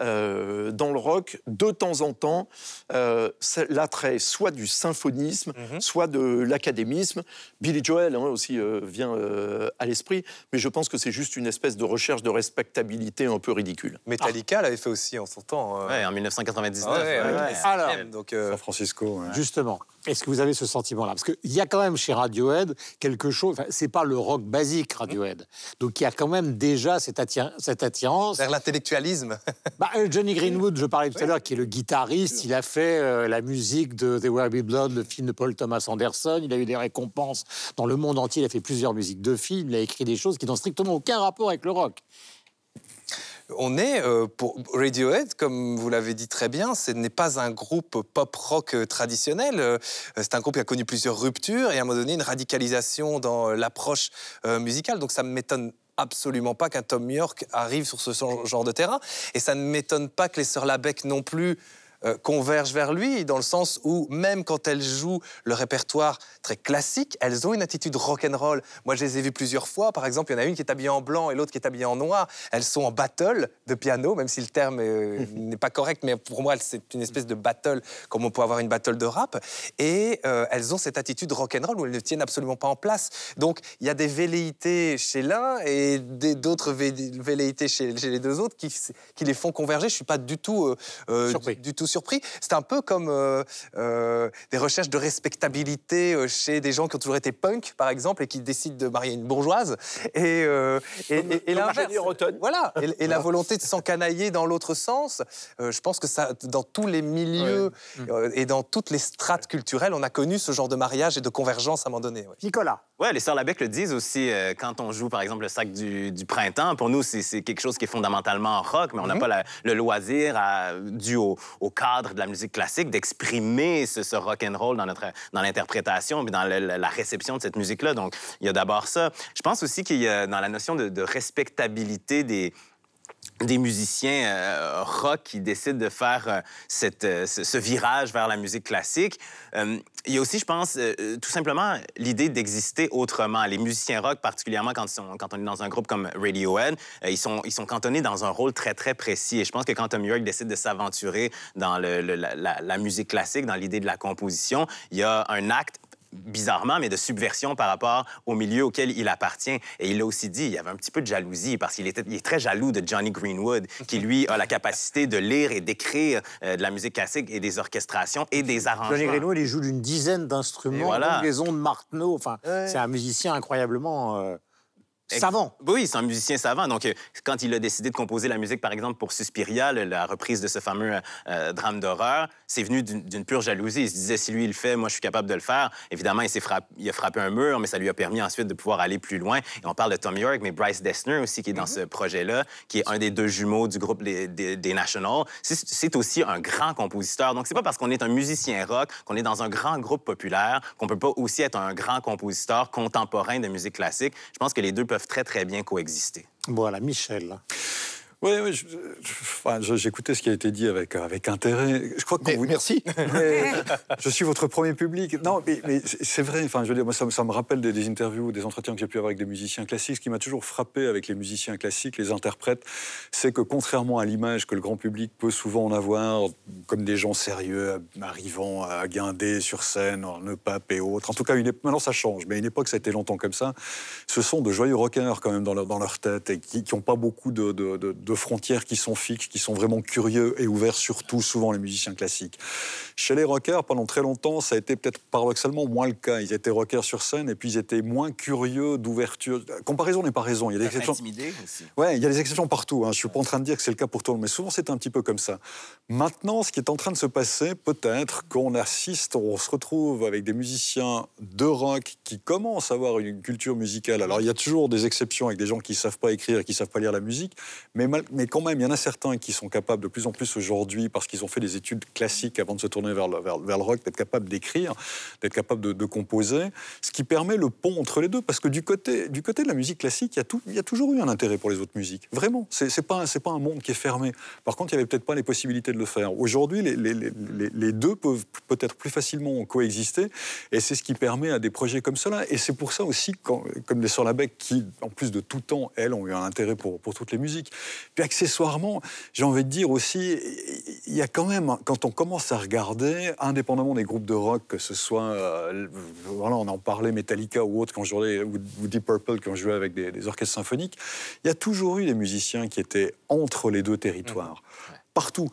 euh, dans le rock, de temps en temps, euh, c'est l'attrait soit du symphonisme, soit de l'académisme. Billy Joel hein, aussi euh, vient euh, à l'esprit, mais je pense que c'est juste une espèce de recherche de respectabilité un peu ridicule. Metallica l'avait fait aussi en son temps. euh. Ouais, en 1999. Ah ouais, ouais, avec ouais. les Alors, donc, euh, San Francisco. ouais. Justement, est-ce que vous avez ce sentiment-là? Parce qu'il y a quand même chez Radiohead quelque chose, enfin, c'est pas le rock basique Radiohead, donc il y a quand même déjà cette, attira- cette attirance. vers l'intellectualisme. Bah, euh, Johnny Greenwood, je parlais tout à l'heure, qui est le guitariste, il a fait euh, la musique de The Will Be Blood, le film de Paul Thomas Anderson, il a eu des récompenses dans le monde entier, il a fait plusieurs musiques de films, il a écrit des choses qui n'ont strictement aucun rapport avec le rock. On est euh, pour Radiohead, comme vous l'avez dit très bien, ce n'est pas un groupe pop-rock euh, traditionnel. Euh, C'est un groupe qui a connu plusieurs ruptures et à un moment donné une radicalisation dans l'approche musicale. Donc ça ne m'étonne absolument pas qu'un Tom York arrive sur ce genre de terrain. Et ça ne m'étonne pas que les Sœurs Labec non plus euh, convergent vers lui, dans le sens où même quand elles jouent le répertoire très classique, elles ont une attitude rock'n'roll. Moi, je les ai vues plusieurs fois. Par exemple, il y en a une qui est habillée en blanc et l'autre qui est habillée en noir. Elles sont en battle de piano, même si le terme euh, n'est pas correct, mais pour moi, c'est une espèce de battle, comme on peut avoir une battle de rap. Et euh, elles ont cette attitude rock'n'roll où elles ne tiennent absolument pas en place. Donc, il y a des velléités chez l'un et d'autres velléités chez, chez les deux autres qui, qui les font converger. Je suis pas du tout, euh, du tout surpris. C'est un peu comme euh, euh, des recherches de respectabilité euh, chez des gens qui ont toujours été punk, par exemple, et qui décident de marier une bourgeoise. Et, euh, et, et- et comme l'inverse. Voilà. Et, et la volonté de s'encanailler dans l'autre sens. euh, je pense que ça, dans tous les milieux euh, et dans toutes les strates culturelles, on a connu ce genre de mariage et de convergence à un moment donné. ouais. Nicolas. Ouais, les Sœurs Labec le disent aussi euh, quand on joue, par exemple, le sac du, du printemps. Pour nous, c'est quelque chose qui est fondamentalement rock, mais on n'a pas la- le loisir, à- dû au, au cadre de la musique classique, d'exprimer ce, rock and roll dans notre dans l'interprétation, puis dans la réception de cette musique-là. Donc, il y a d'abord ça. Je pense aussi qu'il y a dans la notion de respectabilité des des musiciens euh, rock qui décident de faire euh, cette, euh, ce, virage vers la musique classique. Il y a aussi, je pense, tout simplement l'idée d'exister autrement. Les musiciens rock, particulièrement quand, ils sont- quand on est dans un groupe comme Radiohead, ils, sont, ils sont cantonnés dans un rôle très, très précis. Et je pense que quand Tom York décide de s'aventurer dans la musique classique, dans l'idée de la composition, il y a un acte bizarrement, mais de subversion par rapport au milieu auquel il appartient. Et il l'a aussi dit, il y avait un petit peu de jalousie parce qu'il était, il est très jaloux de Johnny Greenwood, qui lui a la capacité de lire et d'écrire euh, de la musique classique et des orchestrations et des arrangements. Johnny Greenwood, il joue d'une dizaine d'instruments, voilà. des ondes Martenot. Enfin, Ouais. c'est un musicien incroyablement euh, savant. Oui, c'est un musicien savant. Donc, euh, quand il a décidé de composer la musique, par exemple, pour Suspiria, la reprise de ce fameux euh, drame d'horreur, c'est venu d'une pure jalousie. Il se disait, si lui, il le fait, moi, je suis capable de le faire. Évidemment, il, s'est frapp- il a frappé un mur, mais ça lui a permis ensuite de pouvoir aller plus loin. Et on parle de Tom York, mais Bryce Dessner aussi, qui est dans ce projet-là, qui est un des deux jumeaux du groupe des, des, des Nationals. C'est- C'est aussi un grand compositeur. Donc, c'est pas parce qu'on est un musicien rock, qu'on est dans un grand groupe populaire, qu'on peut pas aussi être un grand compositeur contemporain de musique classique. Je pense que les deux peuvent très, très bien coexister. Voilà, Michel. Oui, oui, enfin, j'écoutais ce qui a été dit avec, avec intérêt. Je crois que Mais vous... merci. Mais je suis votre premier public. Non, mais, mais c'est vrai. Enfin, je veux dire, moi, ça, me- ça me rappelle des, des interviews, des entretiens que j'ai pu avoir avec des musiciens classiques. Ce qui m'a toujours frappé avec les musiciens classiques, les interprètes, c'est que contrairement à l'image que le grand public peut souvent en avoir, comme des gens sérieux arrivant à guinder sur scène, en EPAP et autres. En tout cas, une maintenant ça change, mais à une époque, ça a été longtemps comme ça. Ce sont de joyeux rockers quand même dans leur, dans leur tête et qui n'ont pas beaucoup de, de- de- de frontières qui sont fixes, qui sont vraiment curieux et ouverts, surtout souvent les musiciens classiques. Chez les rockers, pendant très longtemps, ça a été peut-être paradoxalement moins le cas. Ils étaient rockers sur scène et puis ils étaient moins curieux d'ouverture. Comparaison n'est pas raison. Il y a des exceptions. Aussi. Ouais, il y a des exceptions partout. Hein. Je suis pas en train de dire que c'est le cas pour tout le monde, mais souvent c'est un petit peu comme ça. Maintenant, ce qui est en train de se passer, peut-être qu'on assiste, on se retrouve avec des musiciens de rock qui commencent à avoir une culture musicale. Alors il y a toujours des exceptions avec des gens qui savent pas écrire et qui savent pas lire la musique, mais, mal- mais quand même, il y en a certains qui sont capables de plus en plus aujourd'hui, parce qu'ils ont fait des études classiques avant de se tourner vers le, rock, d'être capables d'écrire, d'être capables de, composer, ce qui permet le pont entre les deux, parce que du côté, du côté de la musique classique, il y, a toujours eu un intérêt pour les autres musiques. Vraiment, c'est c'est pas, pas un monde qui est fermé. Par contre, il n'y avait peut-être pas les possibilités de le faire. Aujourd'hui, les, deux peuvent peut-être plus facilement coexister, et c'est ce qui permet à des projets comme cela. Et c'est pour ça aussi, quand- comme les Sœurs Labec, qui, en plus de tout temps, elles, ont eu un intérêt pour, pour toutes les musiques. Puis accessoirement, j'ai envie de dire aussi, il y a quand même, quand on commence à regarder, indépendamment des groupes de rock, que ce soit, euh, voilà, on en parlait, Metallica ou autres, quand je jouais, ou, ou Deep Purple, quand je jouais avec des, des orchestres symphoniques, il y a toujours eu des musiciens qui étaient entre les deux territoires, partout.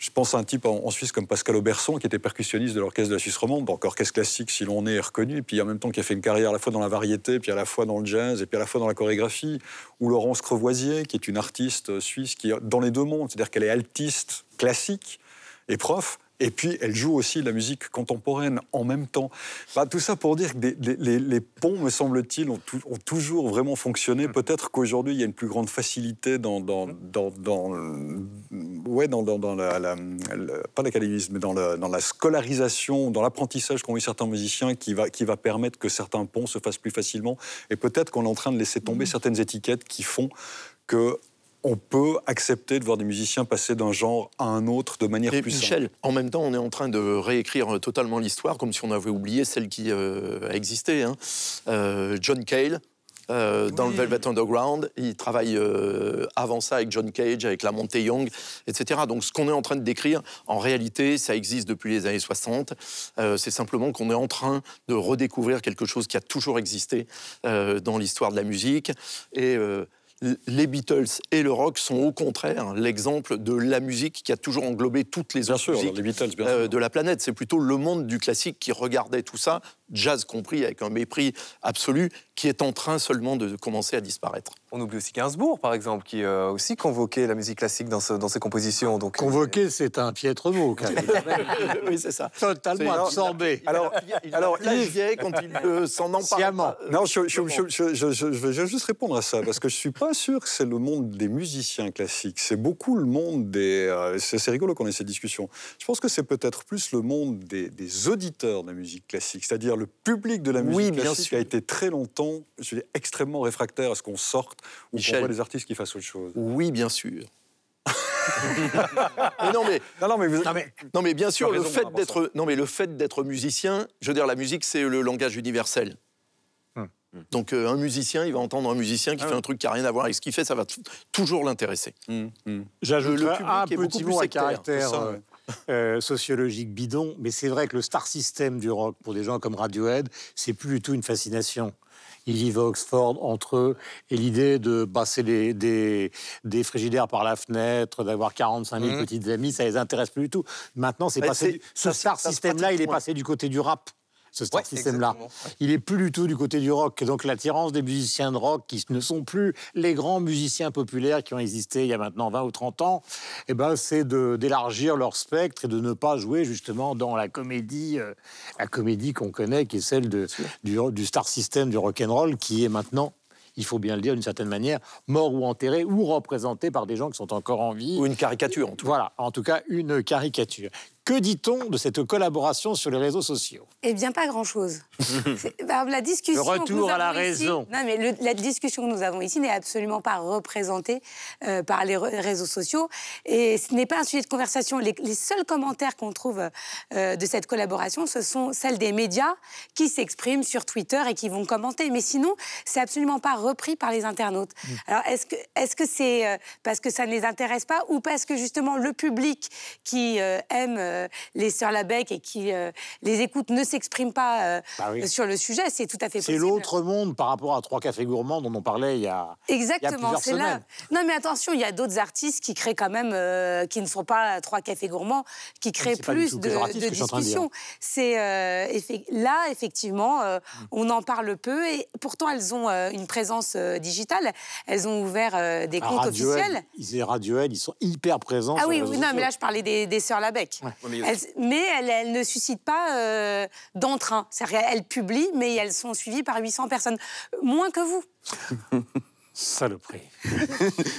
Je pense à un type en, Suisse comme Pascal Auberson, qui était percussionniste de l'orchestre de la Suisse romande, donc orchestre classique si l'on est reconnu, puis en même temps qui a fait une carrière à la fois dans la variété, puis à la fois dans le jazz, et puis à la fois dans la chorégraphie. Ou Laurence Crevoisier, qui est une artiste suisse qui est dans les deux mondes, c'est-à-dire qu'elle est altiste classique et prof, Et puis, elle joue aussi la musique contemporaine en même temps. Bah, tout ça pour dire que des- les, les- les ponts, me semble-t-il, ont, tou- ont toujours vraiment fonctionné. Peut-être qu'aujourd'hui, il y a une plus grande facilité dans, dans, dans, dans, ouais, dans, dans, dans la, la- la- pas l'académisme, mais dans, la- dans la scolarisation, dans l'apprentissage qu'ont eu certains musiciens, qui va, qui va permettre que certains ponts se fassent plus facilement. Et peut-être qu'on est en train de laisser tomber certaines étiquettes qui font que on peut accepter de voir des musiciens passer d'un genre à un autre de manière Et plus simple. Michel, en même temps, on est en train de réécrire totalement l'histoire, comme si on avait oublié celle qui euh, a existé. hein. Euh, John Cale. euh, dans le Velvet Underground, il travaille euh, avant ça avec John Cage, avec la Monte Young, etc. Donc ce qu'on est en train de décrire, en réalité, ça existe depuis les années 60. Euh, c'est simplement qu'on est en train de redécouvrir quelque chose qui a toujours existé euh, dans l'histoire de la musique. Et euh, les Beatles et le rock sont au contraire l'exemple de la musique qui a toujours englobé toutes les Bien autres sûr, musiques les Beatles, bien euh, sûr. de la planète. C'est plutôt le monde du classique qui regardait tout ça, jazz compris, avec un mépris absolu, qui est en train seulement de commencer à disparaître. On oublie aussi Gainsbourg, par exemple, qui a aussi convoqué la musique classique dans, ce- dans ses compositions. Donc, Convoqué, c'est un piètre mot, quand même. oui, c'est ça. Totalement absorbé. Alors, il alors plagiait quand il euh, s'en empare. Non, je, je- je- je- je- je- je vais juste répondre à ça, parce que je suis pas sûr que c'est le monde des musiciens classiques. C'est beaucoup le monde des... euh, c'est c'est rigolo qu'on ait cette discussion. Je pense que c'est peut-être plus le monde des, des auditeurs de la musique classique, c'est-à-dire le public de la musique Oui, bien classique sûr. a été très longtemps je dire, extrêmement réfractaire à ce qu'on sorte ou qu'on voit des artistes qui fassent autre chose. Oui, bien sûr. mais non, mais, Non, non, mais vous- Non, mais non, mais bien sûr, le fait d'être, non, mais le fait d'être musicien, je veux dire, la musique, c'est le langage universel. Hum. Donc, euh, un musicien, il va entendre un musicien qui fait un truc qui n'a rien à voir avec ce qu'il fait, ça va toujours l'intéresser. Hum, hum. Le- J'ajouterai le public un est petit plus mot à caractère euh. Euh, sociologique bidon, mais c'est vrai que le star system du rock, pour des gens comme Radiohead, c'est plus du tout une fascination. Ils vivent à Oxford entre eux, et l'idée de passer des, des, des frigidaires par la fenêtre, d'avoir 45 000 petites amies, ça les intéresse plus du tout. Maintenant, c'est Mais passé. du- ce star system-là, il est passé du côté du rap. Ce star Ouais, exactement. Il est plus du tout du côté du rock. Donc l'attirance des musiciens de rock, qui ne sont plus les grands musiciens populaires qui ont existé il y a maintenant 20 ou 30 ans, eh ben, c'est d'élargir leur spectre et de ne pas jouer justement dans la comédie, euh, la comédie qu'on connaît, qui est celle de, du, du star system du rock and roll, qui est maintenant, il faut bien le dire d'une certaine manière, mort ou enterré ou représenté par des gens qui sont encore en vie. Ou une caricature, en tout cas. Voilà, en tout cas une caricature. Que dit-on de cette collaboration sur les réseaux sociaux? Eh bien, pas grand-chose. Bah, la discussion Le retour que nous à la avons ici- raison. non, mais le- la discussion que nous avons ici n'est absolument pas représentée euh, par les réseaux sociaux. Et ce n'est pas un sujet de conversation. Les, les seuls commentaires qu'on trouve euh, de cette collaboration, ce sont celles des médias qui s'expriment sur Twitter et qui vont commenter. Mais sinon, c'est absolument pas repris par les internautes. Mm. Alors, est-ce que est-ce que c'est euh, parce que ça ne les intéresse pas ou parce que justement le public qui euh, aime euh, les Sœurs Labec et qui euh, les écoute ne s'exprime pas euh, Bah oui. sur le sujet C'est tout à fait C'est possible. l'autre monde par rapport à Trois Cafés Gourmands dont on parlait il y a. Exactement, c'est là. Non, mais attention, il y a d'autres artistes qui créent quand même, qui ne sont pas trois cafés gourmands, qui créent c'est plus de, discussions. C'est là, effectivement, Mm. on en parle peu et pourtant elles ont une présence digitale. Elles ont ouvert des À comptes Radiohead, officiels. ils, Radiohead, ils sont hyper présents. Ah oui, non, mais là je parlais des, des sœurs Labec. Mais elles, elles ne suscitent pas euh, d'entrain. C'est-à-dire qu'elles publient, mais elles sont suivies par 800 personnes. Moins que vous. Saloperie.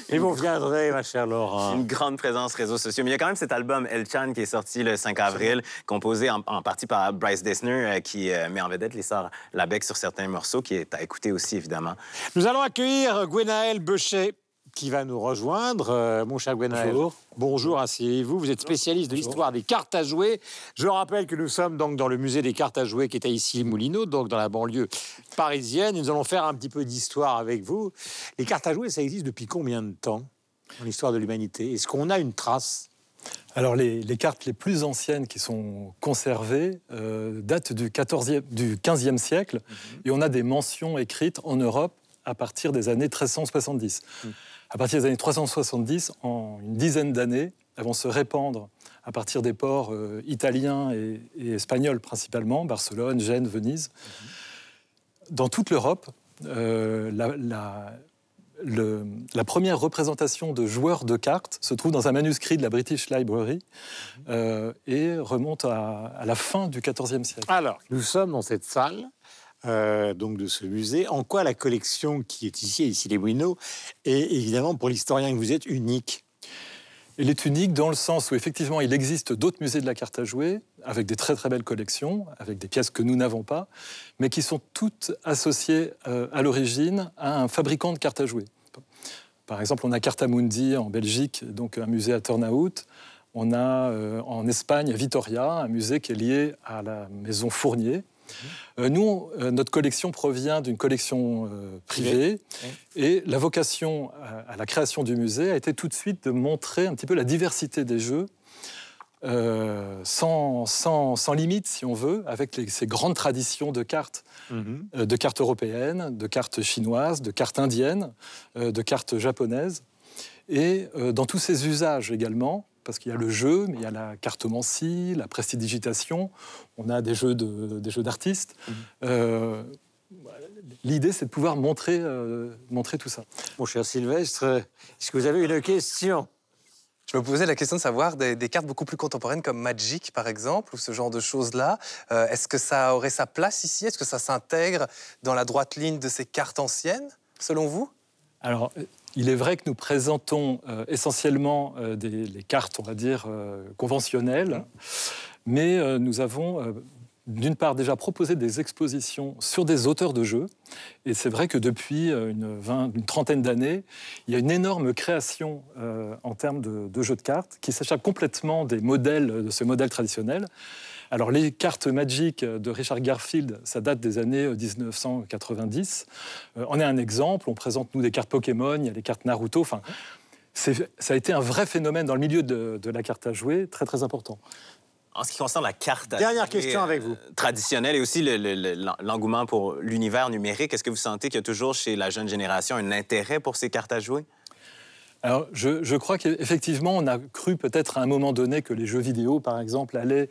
Et vous viendrez, ma chère Laura. Une grande présence réseaux sociaux. Mais il y a quand même cet album El Chan qui est sorti le 5 avril, composé en, en partie par Bryce Dessner, euh, qui euh, met en vedette les sœurs Labec sur certains morceaux, qui est à écouter aussi, évidemment. Nous allons accueillir Gwenaël Bechet qui va nous rejoindre. Euh, mon cher Gwenaël. Bonjour. Bonjour, asseyez-vous. Vous êtes spécialiste de l'histoire des cartes à jouer. Je rappelle que nous sommes donc dans le musée des cartes à jouer qui est à Issy-Moulineaux, donc dans la banlieue parisienne. Nous allons faire un petit peu d'histoire avec vous. Les cartes à jouer, ça existe depuis combien de temps dans l'histoire de l'humanité? Est-ce qu'on a une trace? Alors, les, les cartes les plus anciennes qui sont conservées euh, datent du, 14e, du 15e siècle et on a des mentions écrites en Europe à partir des années 1370. À partir des années 370, en une dizaine d'années, elles vont se répandre à partir des ports euh, italiens et, et espagnols principalement, Barcelone, Gênes, Venise. Dans toute l'Europe, euh, la- la- le- la première représentation de joueurs de cartes se trouve dans un manuscrit de la British Library euh, et remonte à, à la fin du XIVe siècle. Alors, nous sommes dans cette salle. Euh, donc de ce musée, en quoi la collection qui est ici, ici les Moulineaux, est évidemment pour l'historien que vous êtes unique? Elle est unique dans le sens où effectivement il existe d'autres musées de la carte à jouer avec des très très belles collections, avec des pièces que nous n'avons pas, mais qui sont toutes associées euh, à l'origine à un fabricant de cartes à jouer. Par exemple, on a Cartamundi en Belgique, donc un musée à Turnhout. On a euh, en Espagne, à Vitoria, un musée qui est lié à la maison Fournier. Euh, nous, euh, notre collection provient d'une collection euh, privée. Et la vocation à, à la création du musée a été tout de suite de montrer un petit peu la diversité des jeux, sans, sans, sans limite, si on veut, avec les- ces grandes traditions de cartes, euh, de cartes européennes, de cartes chinoises, de cartes indiennes, de cartes japonaises. Et dans tous ces usages également, parce qu'il y a le jeu, mais il y a la cartomancie, la prestidigitation, on a des jeux de- des jeux d'artistes. Euh, L'idée, c'est de pouvoir montrer, euh, montrer tout ça. Mon cher Sylvestre, est-ce que vous avez une question? Je me posais la question de savoir des, des cartes beaucoup plus contemporaines comme Magic, par exemple, ou ce genre de choses-là. Euh, Est-ce que ça aurait sa place ici? Est-ce que ça s'intègre dans la droite ligne de ces cartes anciennes, selon vous? Alors, euh, il est vrai que nous présentons euh, essentiellement euh, des, les cartes, on va dire, euh, conventionnelles, mais nous avons, d'une part, déjà proposé des expositions sur des auteurs de jeux. Et c'est vrai que depuis une, trentaine d'années, il y a une énorme création en termes de, de jeux de cartes qui s'échappe complètement des modèles, de ce modèle traditionnel. Alors les cartes Magic de Richard Garfield, ça date des années euh, 1990. Euh, on est un exemple, on présente nous des cartes Pokémon, il y a les cartes Naruto, enfin, c'est- ça a été un vrai phénomène dans le milieu de, de la carte à jouer, très très important. En ce qui concerne la carte à Dernière jouer, question avec euh, vous. traditionnelle et aussi le- le- le- l'engouement pour l'univers numérique, est-ce que vous sentez qu'il y a toujours chez la jeune génération un intérêt pour ces cartes à jouer? Alors, je, crois qu'effectivement, on a cru peut-être à un moment donné que les jeux vidéo, par exemple, allaient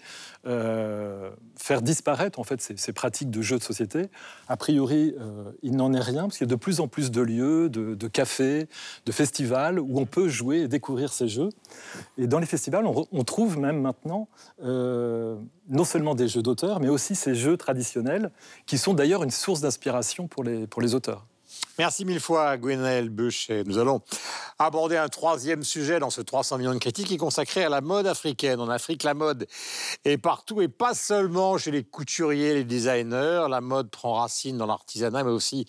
euh, faire disparaître en fait ces, pratiques de jeux de société. A priori, euh, il n'en est rien, parce qu'il y a de plus en plus de lieux, de, cafés, de festivals où on peut jouer et découvrir ces jeux. Et dans les festivals, on trouve même maintenant euh, non seulement des jeux d'auteurs, mais aussi ces jeux traditionnels, qui sont d'ailleurs une source d'inspiration pour les, pour les auteurs. Merci mille fois, Gwenaël Bush. Nous allons aborder un troisième sujet dans ce 300 millions de critiques qui est consacré à la mode africaine. En Afrique, la mode est partout et pas seulement chez les couturiers, les designers. La mode prend racine dans l'artisanat, mais aussi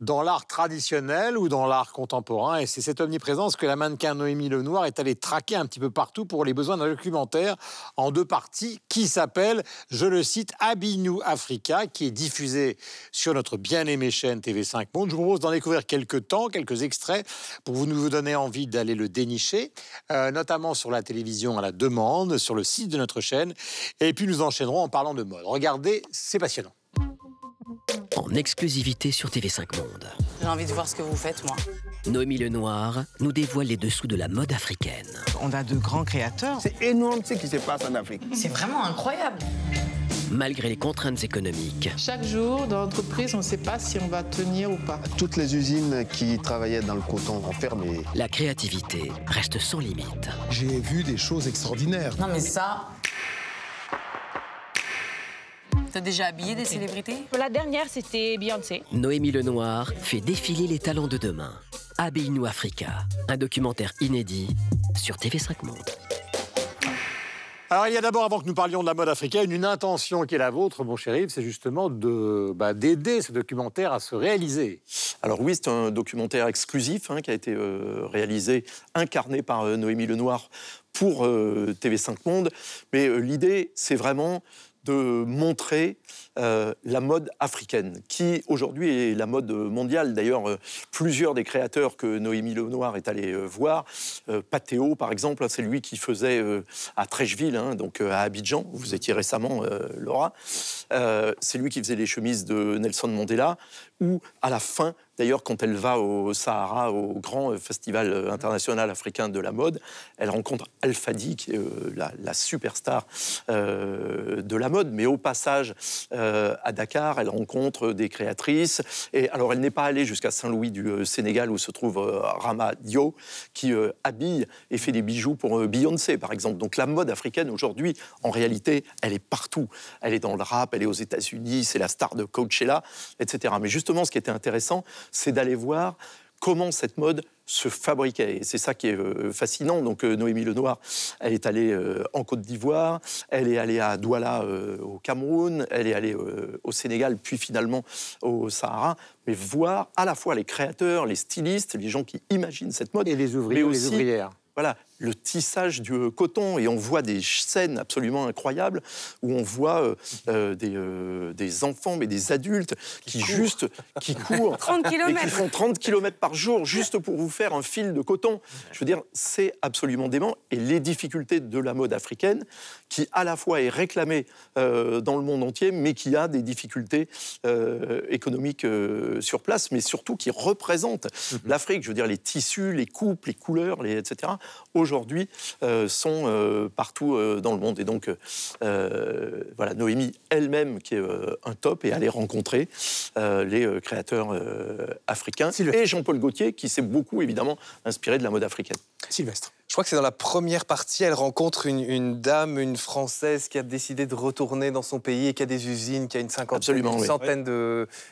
dans l'art traditionnel ou dans l'art contemporain. Et c'est cette omniprésence que la mannequin Noémie Lenoir est allée traquer un petit peu partout pour les besoins d'un documentaire en deux parties qui s'appelle, je le cite, Abinou Africa, qui est diffusé sur notre bien-aimée chaîne TV5 Monde. Je vous propose d'en découvrir quelques temps, quelques extraits, pour vous nous donner envie d'aller le dénicher, euh, notamment sur la télévision à la demande, sur le site de notre chaîne. Et puis nous enchaînerons en parlant de mode. Regardez, c'est passionnant. En exclusivité sur TV5 Monde. J'ai envie de voir ce que vous faites, moi. Noémie Lenoir nous dévoile les dessous de la mode africaine. On a de grands créateurs. C'est énorme ce qui se passe en Afrique. C'est vraiment incroyable. Malgré les contraintes économiques, Chaque jour, dans l'entreprise, on ne sait pas si on va tenir ou pas. Toutes les usines qui travaillaient dans le coton ont fermé. la créativité reste sans limite. J'ai vu des choses extraordinaires. Non, mais ça. T'as déjà habillé des célébrités? La dernière, c'était Beyoncé. Noémie Lenoir fait défiler les talents de demain. Habille-nous Africa, un documentaire inédit sur TV5 Monde. Alors, il y a d'abord, avant que nous parlions de la mode africaine, une intention qui est la vôtre, mon cher c'est justement de, bah, d'aider ce documentaire à se réaliser. Alors oui, c'est un documentaire exclusif hein, qui a été euh, réalisé, incarné par euh, Noémie Lenoir pour euh, TV5 Monde. Mais l'idée, c'est vraiment de montrer euh, la mode africaine, qui aujourd'hui est la mode mondiale. D'ailleurs, euh, plusieurs des créateurs que Noémie Lenoir est allée euh, voir, Pathéo par exemple, hein, c'est lui qui faisait à Trècheville, hein, donc à Abidjan, où vous étiez récemment, Laura, c'est lui qui faisait les chemises de Nelson Mandela, ou à la fin, d'ailleurs, quand elle va au Sahara, au grand euh, festival euh, international africain de la mode, elle rencontre Alfadi, qui est euh, la, superstar de la mode, mais au passage, à Dakar, elle rencontre des créatrices. Et alors, elle n'est pas allée jusqu'à Saint-Louis du Sénégal, où se trouve Rama Dio, qui habille et fait des bijoux pour Beyoncé, par exemple. Donc, la mode africaine, aujourd'hui, en réalité, elle est partout. Elle est dans le rap, elle est aux États-Unis, c'est la star de Coachella, etc. Mais justement, ce qui était intéressant, c'est d'aller voir comment cette mode se fabriquait. Et c'est ça qui est euh, fascinant. Donc euh, Noémie Lenoir, elle est allée euh, en Côte d'Ivoire, elle est allée à Douala au Cameroun, elle est allée au Sénégal, puis finalement au Sahara. Mais voir à la fois les créateurs, les stylistes, les gens qui imaginent cette mode. Et les ouvriers, mais les aussi, ouvrières. Voilà, le tissage du euh, coton. Et on voit des scènes absolument incroyables où on voit euh, euh, des, euh, des enfants, mais des adultes qui, juste qui courent 30 et qui font 30 km par jour juste pour vous faire un fil de coton. Je veux dire, c'est absolument dément. Et les difficultés de la mode africaine, qui à la fois est réclamée dans le monde entier, mais qui a des difficultés économiques sur place, mais surtout qui représente l'Afrique. Je veux dire, les tissus, les coupes, les couleurs, les, etc., aujourd'hui, euh, sont euh, partout euh, dans le monde. Et donc, euh, voilà, Noémie elle-même, qui est euh, un top, est allée rencontrer euh, les euh, créateurs euh, africains. Et Jean-Paul Gaultier, qui s'est beaucoup, évidemment, inspiré de la mode africaine. Sylvestre. Je crois que c'est dans la première partie, elle rencontre une, une dame, une Française qui a décidé de retourner dans son pays et qui a des usines, qui a une cinquantaine, Absolument, une oui. centaine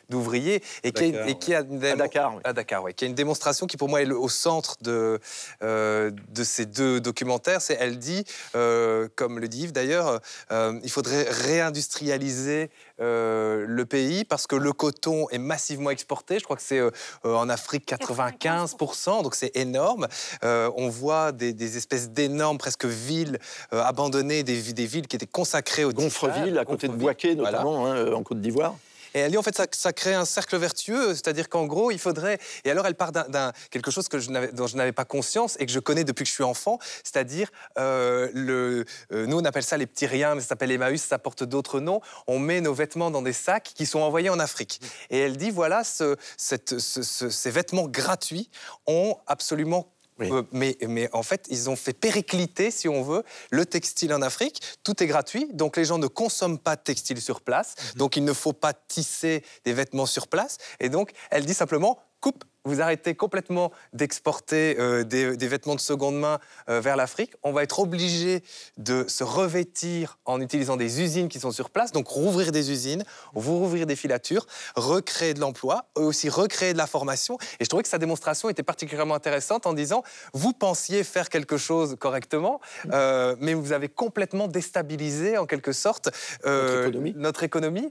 d'ouvriers et, qui a- Dakar, et qui a une démo- À Dakar, oui. à Dakar, ouais, qui a une démonstration qui pour moi est le- au centre de, euh, de ces deux documentaires. C'est elle dit, euh, comme le dit Yves d'ailleurs, euh, il faudrait réindustrialiser euh, le pays parce que le coton est massivement exporté. Je crois que c'est en Afrique 95%, donc c'est énorme. On voit des, des espèces d'énormes, presque villes abandonnées, des, vi- des villes qui étaient consacrées au Gonfreville, à côté de Boaké, notamment, hein, en Côte d'Ivoire. Et elle dit en fait ça, crée un cercle vertueux, c'est-à-dire qu'en gros il faudrait. Et alors elle part d'un- quelque chose que je dont je n'avais pas conscience et que je connais depuis que je suis enfant, c'est-à-dire euh, le. euh, nous on appelle ça les petits riens, mais ça s'appelle Emmaüs, ça porte d'autres noms. On met nos vêtements dans des sacs qui sont envoyés en Afrique. Et elle dit voilà ce- ces vêtements gratuits ont absolument euh, mais, mais en fait, ils ont fait péricliter, si on veut, le textile en Afrique. Tout est gratuit, donc les gens ne consomment pas de textile sur place. Donc il ne faut pas tisser des vêtements sur place. Et donc, elle dit simplement, coupe, vous arrêtez complètement d'exporter euh, des, des vêtements de seconde main euh, vers l'Afrique. On va être obligé de se revêtir en utilisant des usines qui sont sur place. Donc rouvrir des usines, vous rouvrir des filatures, recréer de l'emploi, aussi recréer de la formation. Et je trouvais que sa démonstration était particulièrement intéressante en disant, vous pensiez faire quelque chose correctement, euh, mais vous avez complètement déstabilisé en quelque sorte notre économie,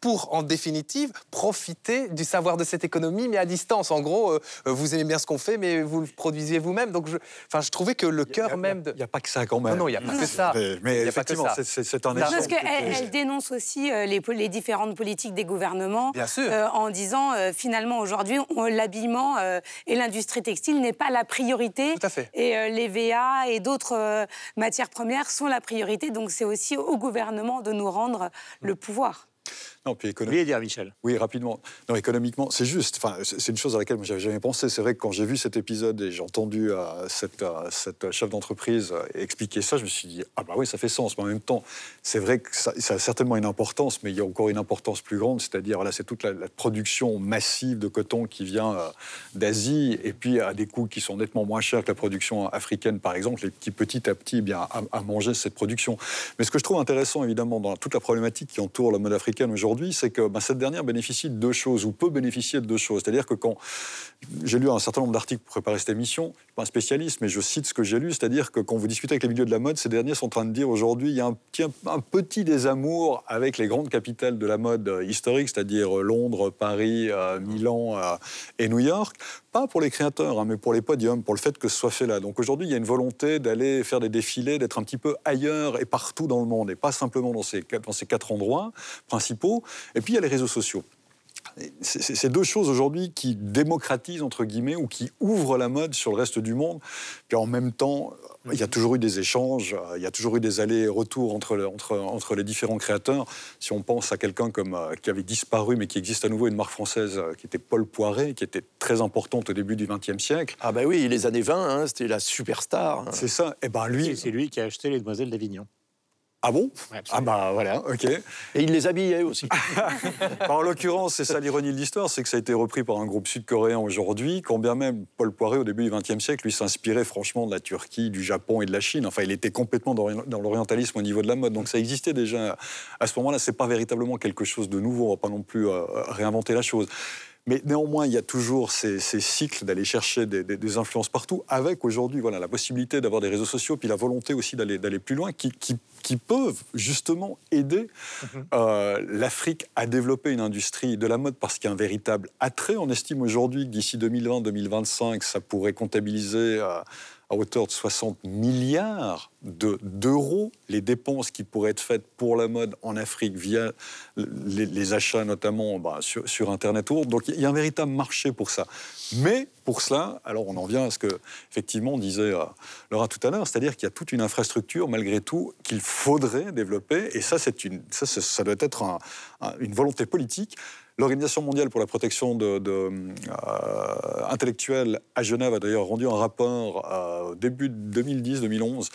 pour en définitive profiter du savoir de cette économie, mais à distance. En gros, euh, vous aimez bien ce qu'on fait, mais vous le produisiez vous-même. Donc, je, enfin, je trouvais que le cœur même de. Il n'y a pas que ça quand même. Non, non, il n'y a pas que ça. Mais, mais Il y a pas que effectivement, ça. c'est- un Parce exemple. qu'elle elle dénonce aussi euh, les, différentes politiques des gouvernements Bien sûr. euh, en disant euh, finalement aujourd'hui on- l'habillement euh, et l'industrie textile n'est pas la priorité Tout à fait. et euh, les VA et d'autres euh, matières premières sont la priorité donc c'est aussi au gouvernement de nous rendre le pouvoir. Non, puis économ- Oui, dire Michel? Oui, rapidement. Non, économiquement, c'est juste. Enfin, c'est une chose à laquelle moi j'avais jamais pensé. C'est vrai que quand j'ai vu cet épisode et j'ai entendu euh, cette, euh, cette chef d'entreprise euh, expliquer ça, je me suis dit ah bah oui, ça fait sens. Mais en même temps, c'est vrai que ça, ça a certainement une importance, mais il y a encore une importance plus grande, c'est-à-dire là, c'est toute la, la production massive de coton qui vient euh, d'Asie et puis à des coûts qui sont nettement moins chers que la production africaine, par exemple, et qui petit à petit, eh bien, à, à manger cette production. Mais ce que je trouve intéressant, évidemment, dans toute la problématique qui entoure la mode africaine aujourd'hui, c'est que ben, cette dernière bénéficie de deux choses, ou peut bénéficier de deux choses. C'est-à-dire que quand j'ai lu un certain nombre d'articles pour préparer cette émission, je suis pas un spécialiste, mais je cite ce que j'ai lu, c'est-à-dire que quand vous discutez avec les milieux de la mode, ces derniers sont en train de dire aujourd'hui, il y a un petit, un petit désamour avec les grandes capitales de la mode euh, historique, c'est-à-dire euh, Londres, Paris, euh, Milan et New York, pas pour les créateurs, hein, mais pour les podiums, pour le fait que ce soit fait là. Donc aujourd'hui, il y a une volonté d'aller faire des défilés, d'être un petit peu ailleurs et partout dans le monde, et pas simplement dans ces, quatre- dans ces quatre endroits principaux. Et puis il y a les réseaux sociaux. C'est deux choses aujourd'hui qui démocratisent, entre guillemets, ou qui ouvrent la mode sur le reste du monde. Puis en même temps, il y a toujours eu des échanges, euh, il y a toujours eu des allers-retours entre, le- entre, entre les différents créateurs. Si on pense à quelqu'un comme euh, qui avait disparu, mais qui existe à nouveau, une marque française euh, qui était Paul Poiret, qui était très importante au début du XXe siècle. Ah bah oui, les années 20, hein, c'était la superstar. hein. C'est ça. Et ben lui, C'est lui qui a acheté les Demoiselles d'Avignon. Ah bon? Ah bah voilà, ok. Et il les habillait aussi. en l'occurrence, c'est ça l'ironie de l'histoire, c'est que ça a été repris par un groupe sud-coréen aujourd'hui, quand bien même Paul Poiret, au début du XXe siècle, lui s'inspirait franchement de la Turquie, du Japon et de la Chine. Enfin, il était complètement dans dans l'orientalisme au niveau de la mode. Donc ça existait déjà à ce moment-là. C'est pas véritablement quelque chose de nouveau. On va pas non plus euh, réinventer la chose. Mais néanmoins, il y a toujours ces, cycles d'aller chercher des, influences partout, avec aujourd'hui voilà, la possibilité d'avoir des réseaux sociaux, puis la volonté aussi d'aller plus loin, qui, qui, peuvent justement aider mhm. euh, l'Afrique à développer une industrie de la mode, parce qu'il y a un véritable attrait. On estime aujourd'hui que d'ici 2020-2025, ça pourrait comptabiliser... Euh, à hauteur de 60 milliards d'euros les dépenses qui pourraient être faites pour la mode en Afrique via les, achats notamment bah, sur, Internet ou. Donc il y a un véritable marché pour ça. Mais pour cela, alors on en vient à ce que effectivement disait euh, Laura tout à l'heure, c'est-à-dire qu'il y a toute une infrastructure malgré tout qu'il faudrait développer. Et ça, une, ça, ça doit être une volonté politique. L'Organisation mondiale pour la protection euh, intellectuelle à Genève a d'ailleurs rendu un rapport euh, au début de 2010-2011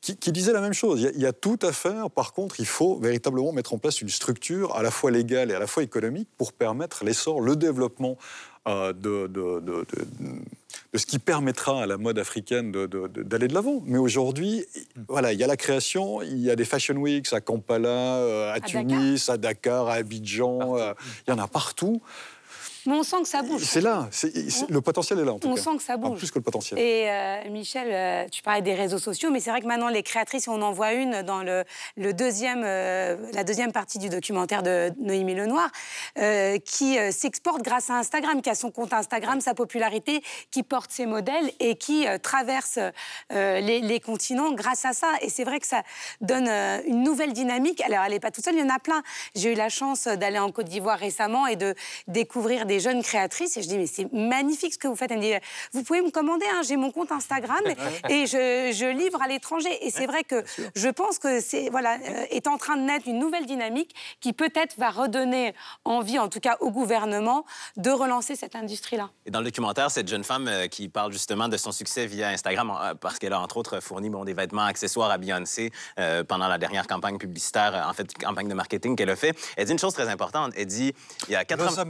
qui, disait la même chose. Il y, a, tout à faire. Par contre, il faut véritablement mettre en place une structure à la fois légale et à la fois économique pour permettre l'essor, le développement euh, de, ce qui permettra à la mode africaine d'aller de l'avant. Mais aujourd'hui, voilà, il y a la création, il y a des Fashion Weeks à Kampala, euh, à, Tunis, à Dakar, à Abidjan, euh, il y en a partout. Mais on sent que ça bouge. C'est là, le potentiel est là en tout on cas. On sent que ça bouge. plus que le potentiel. Et euh, Michel, euh, tu parlais des réseaux sociaux, mais c'est vrai que maintenant les créatrices, on en voit une dans le, le deuxième, euh, la deuxième partie du documentaire de Noémie Lenoir, qui s'exporte grâce à Instagram, qui a son compte Instagram, sa popularité, qui porte ses modèles et qui traverse les, les, continents grâce à ça. Et c'est vrai que ça donne une nouvelle dynamique. Alors elle n'est pas toute seule, il y en a plein. J'ai eu la chance d'aller en Côte d'Ivoire récemment et de découvrir des jeunes créatrices et je dis mais c'est magnifique ce que vous faites. Elle me dit vous pouvez me commander, hein, j'ai mon compte Instagram et je, je livre à l'étranger. Et c'est vrai que je pense que c'est voilà euh, est en train de naître une nouvelle dynamique qui peut-être va redonner envie, en tout cas au gouvernement, de relancer cette industrie-là. Et dans le documentaire, cette jeune femme euh, qui parle justement de son succès via Instagram euh, parce qu'elle a entre autres fourni bon, des vêtements, accessoires à Beyoncé pendant la dernière campagne publicitaire, en fait campagne de marketing qu'elle a fait. Elle dit une chose très importante. Elle dit il y a 80... Rosa.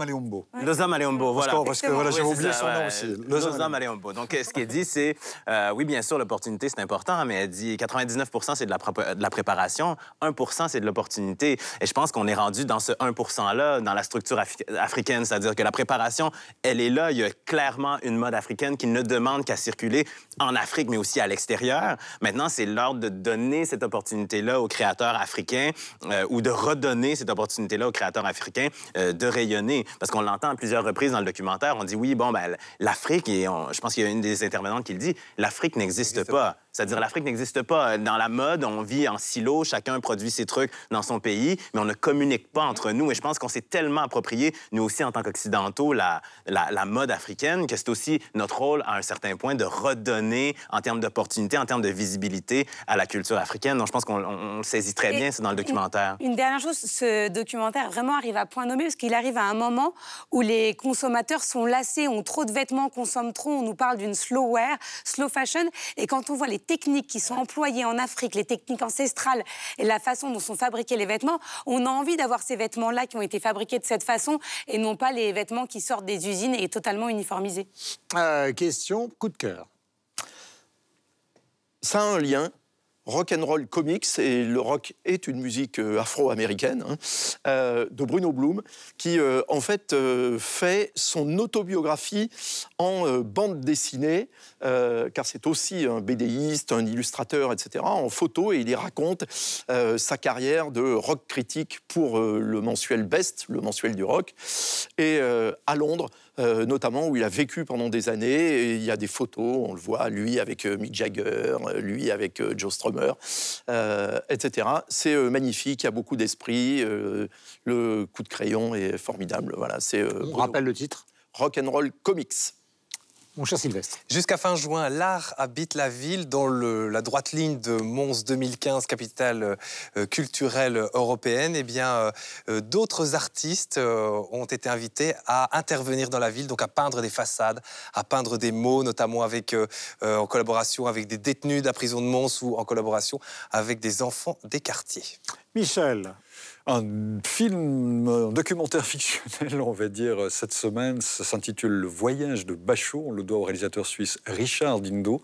Loza Maleombo, voilà. Parce que, voilà, j'ai oublié son nom aussi. Loza Maleombo. Donc, ce qu'elle dit, c'est, euh, oui, bien sûr, l'opportunité, c'est important, mais elle dit 99 c'est de la, de la préparation, 1 c'est de l'opportunité. Et je pense qu'on est rendu dans ce 1 %-là, dans la structure africaine, c'est-à-dire que la préparation, elle est là. Il y a clairement une mode africaine qui ne demande qu'à circuler en Afrique, mais aussi à l'extérieur. Maintenant, c'est l'heure de donner cette opportunité-là aux créateurs africains euh, ou de redonner cette opportunité-là aux créateurs africains euh, de rayonner. Parce qu'on l'entend plusieurs reprises dans le documentaire. On dit oui, bon, ben, l'Afrique, et je pense qu'il y a une des intervenantes qui le dit, l'Afrique n'existe pas. C'est-à-dire l'Afrique n'existe pas. Dans la mode, on vit en silo, chacun produit ses trucs dans son pays, mais on ne communique pas entre nous. Et je pense qu'on s'est tellement approprié, nous aussi en tant qu'Occidentaux, la, la, mode africaine, que c'est aussi notre rôle à un certain point de redonner en termes d'opportunités, en termes de visibilité à la culture africaine. Donc je pense qu'on saisit très bien, c'est dans le documentaire. Une, dernière chose, ce documentaire vraiment arrive à point nommé parce qu'il arrive à un moment où les consommateurs sont lassés, ont trop de vêtements, consomment trop. On nous parle d'une slow wear, slow fashion. Et quand on voit les techniques qui sont employées en Afrique, les techniques ancestrales et la façon dont sont fabriqués les vêtements, on a envie d'avoir ces vêtements-là qui ont été fabriqués de cette façon et non pas les vêtements qui sortent des usines et totalement uniformisés. Euh, question, coup de cœur. Ça a un lien rock and roll comics et le rock est une musique euh, afro-américaine hein, euh, de Bruno Bloom qui euh, en fait fait son autobiographie en bande dessinée car c'est aussi un BDiste, un illustrateur, etc. en photo et il y raconte sa carrière de rock critique pour le mensuel Best, le mensuel du rock et à Londres euh, notamment où il a vécu pendant des années. il y a des photos, on le voit, lui avec euh, Mick Jagger, euh, lui avec Joe Strummer, etc. C'est magnifique, il y a beaucoup d'esprit. le coup de crayon est formidable. Voilà, c'est. on rappelle le titre? Rock and Roll Comics. Mon cher Sylvestre. Jusqu'à fin juin, l'art habite la ville dans le- la droite ligne de Mons 2015, capitale euh, culturelle européenne. Eh bien, euh, euh, d'autres artistes euh, ont été invités à intervenir dans la ville, donc à peindre des façades, à peindre des mots, notamment avec, en collaboration avec des détenus de la prison de Mons ou en collaboration avec des enfants des quartiers. Michel. Un film, un documentaire fictionnel, on va dire, cette semaine, ça s'intitule Le voyage de Bachot. On le doit au réalisateur suisse Richard Dindo.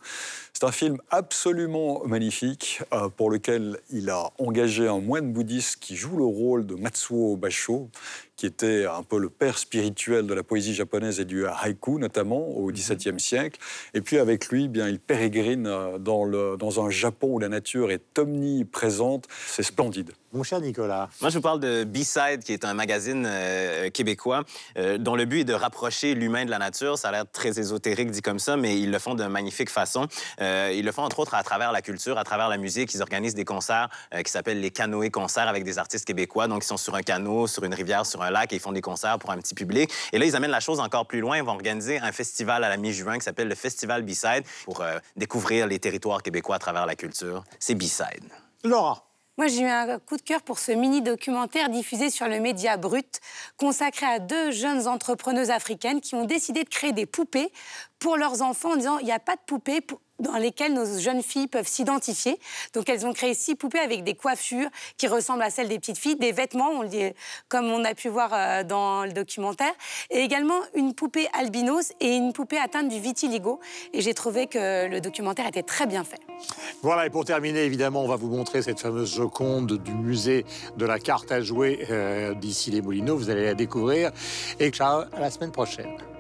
C'est un film absolument magnifique euh, pour lequel il a engagé un moine bouddhiste qui joue le rôle de Matsuo Bachot, qui était un peu le père spirituel de la poésie japonaise et du haïku, notamment au XVIIe siècle. Et puis avec lui, eh bien, il pérégrine euh, dans, le, dans un Japon où la nature est omniprésente. C'est splendide. Mon cher Nicolas. Moi, je vous parle de B-Side, qui est un magazine euh, québécois euh, dont le but est de rapprocher l'humain de la nature. Ça a l'air très ésotérique dit comme ça, mais ils le font de magnifique façon. Euh, ils le font entre autres à travers la culture, à travers la musique. Ils organisent des concerts euh, qui s'appellent les canoës concerts avec des artistes québécois. Donc, ils sont sur un canot, sur une rivière, sur un lac et ils font des concerts pour un petit public. Et là, ils amènent la chose encore plus loin. Ils vont organiser un festival à la mi-juin qui s'appelle le Festival B-Side pour euh, découvrir les territoires québécois à travers la culture. C'est B-Side. Laura. Moi, j'ai eu un coup de cœur pour ce mini-documentaire diffusé sur le média Brut, consacré à deux jeunes entrepreneuses africaines qui ont décidé de créer des poupées pour leurs enfants en disant il n'y a pas de poupées pour- dans lesquelles nos jeunes filles peuvent s'identifier. Donc, elles ont créé six poupées avec des coiffures qui ressemblent à celles des petites filles, des vêtements, comme on a pu voir euh, dans le documentaire, et également une poupée albinos et une poupée atteinte du vitiligo. Et j'ai trouvé que le documentaire était très bien fait. Voilà, et pour terminer, évidemment, on va vous montrer cette fameuse Joconde du musée de la carte à jouer euh, d'ici les Moulineaux. Vous allez la découvrir. Et ciao, à la semaine prochaine.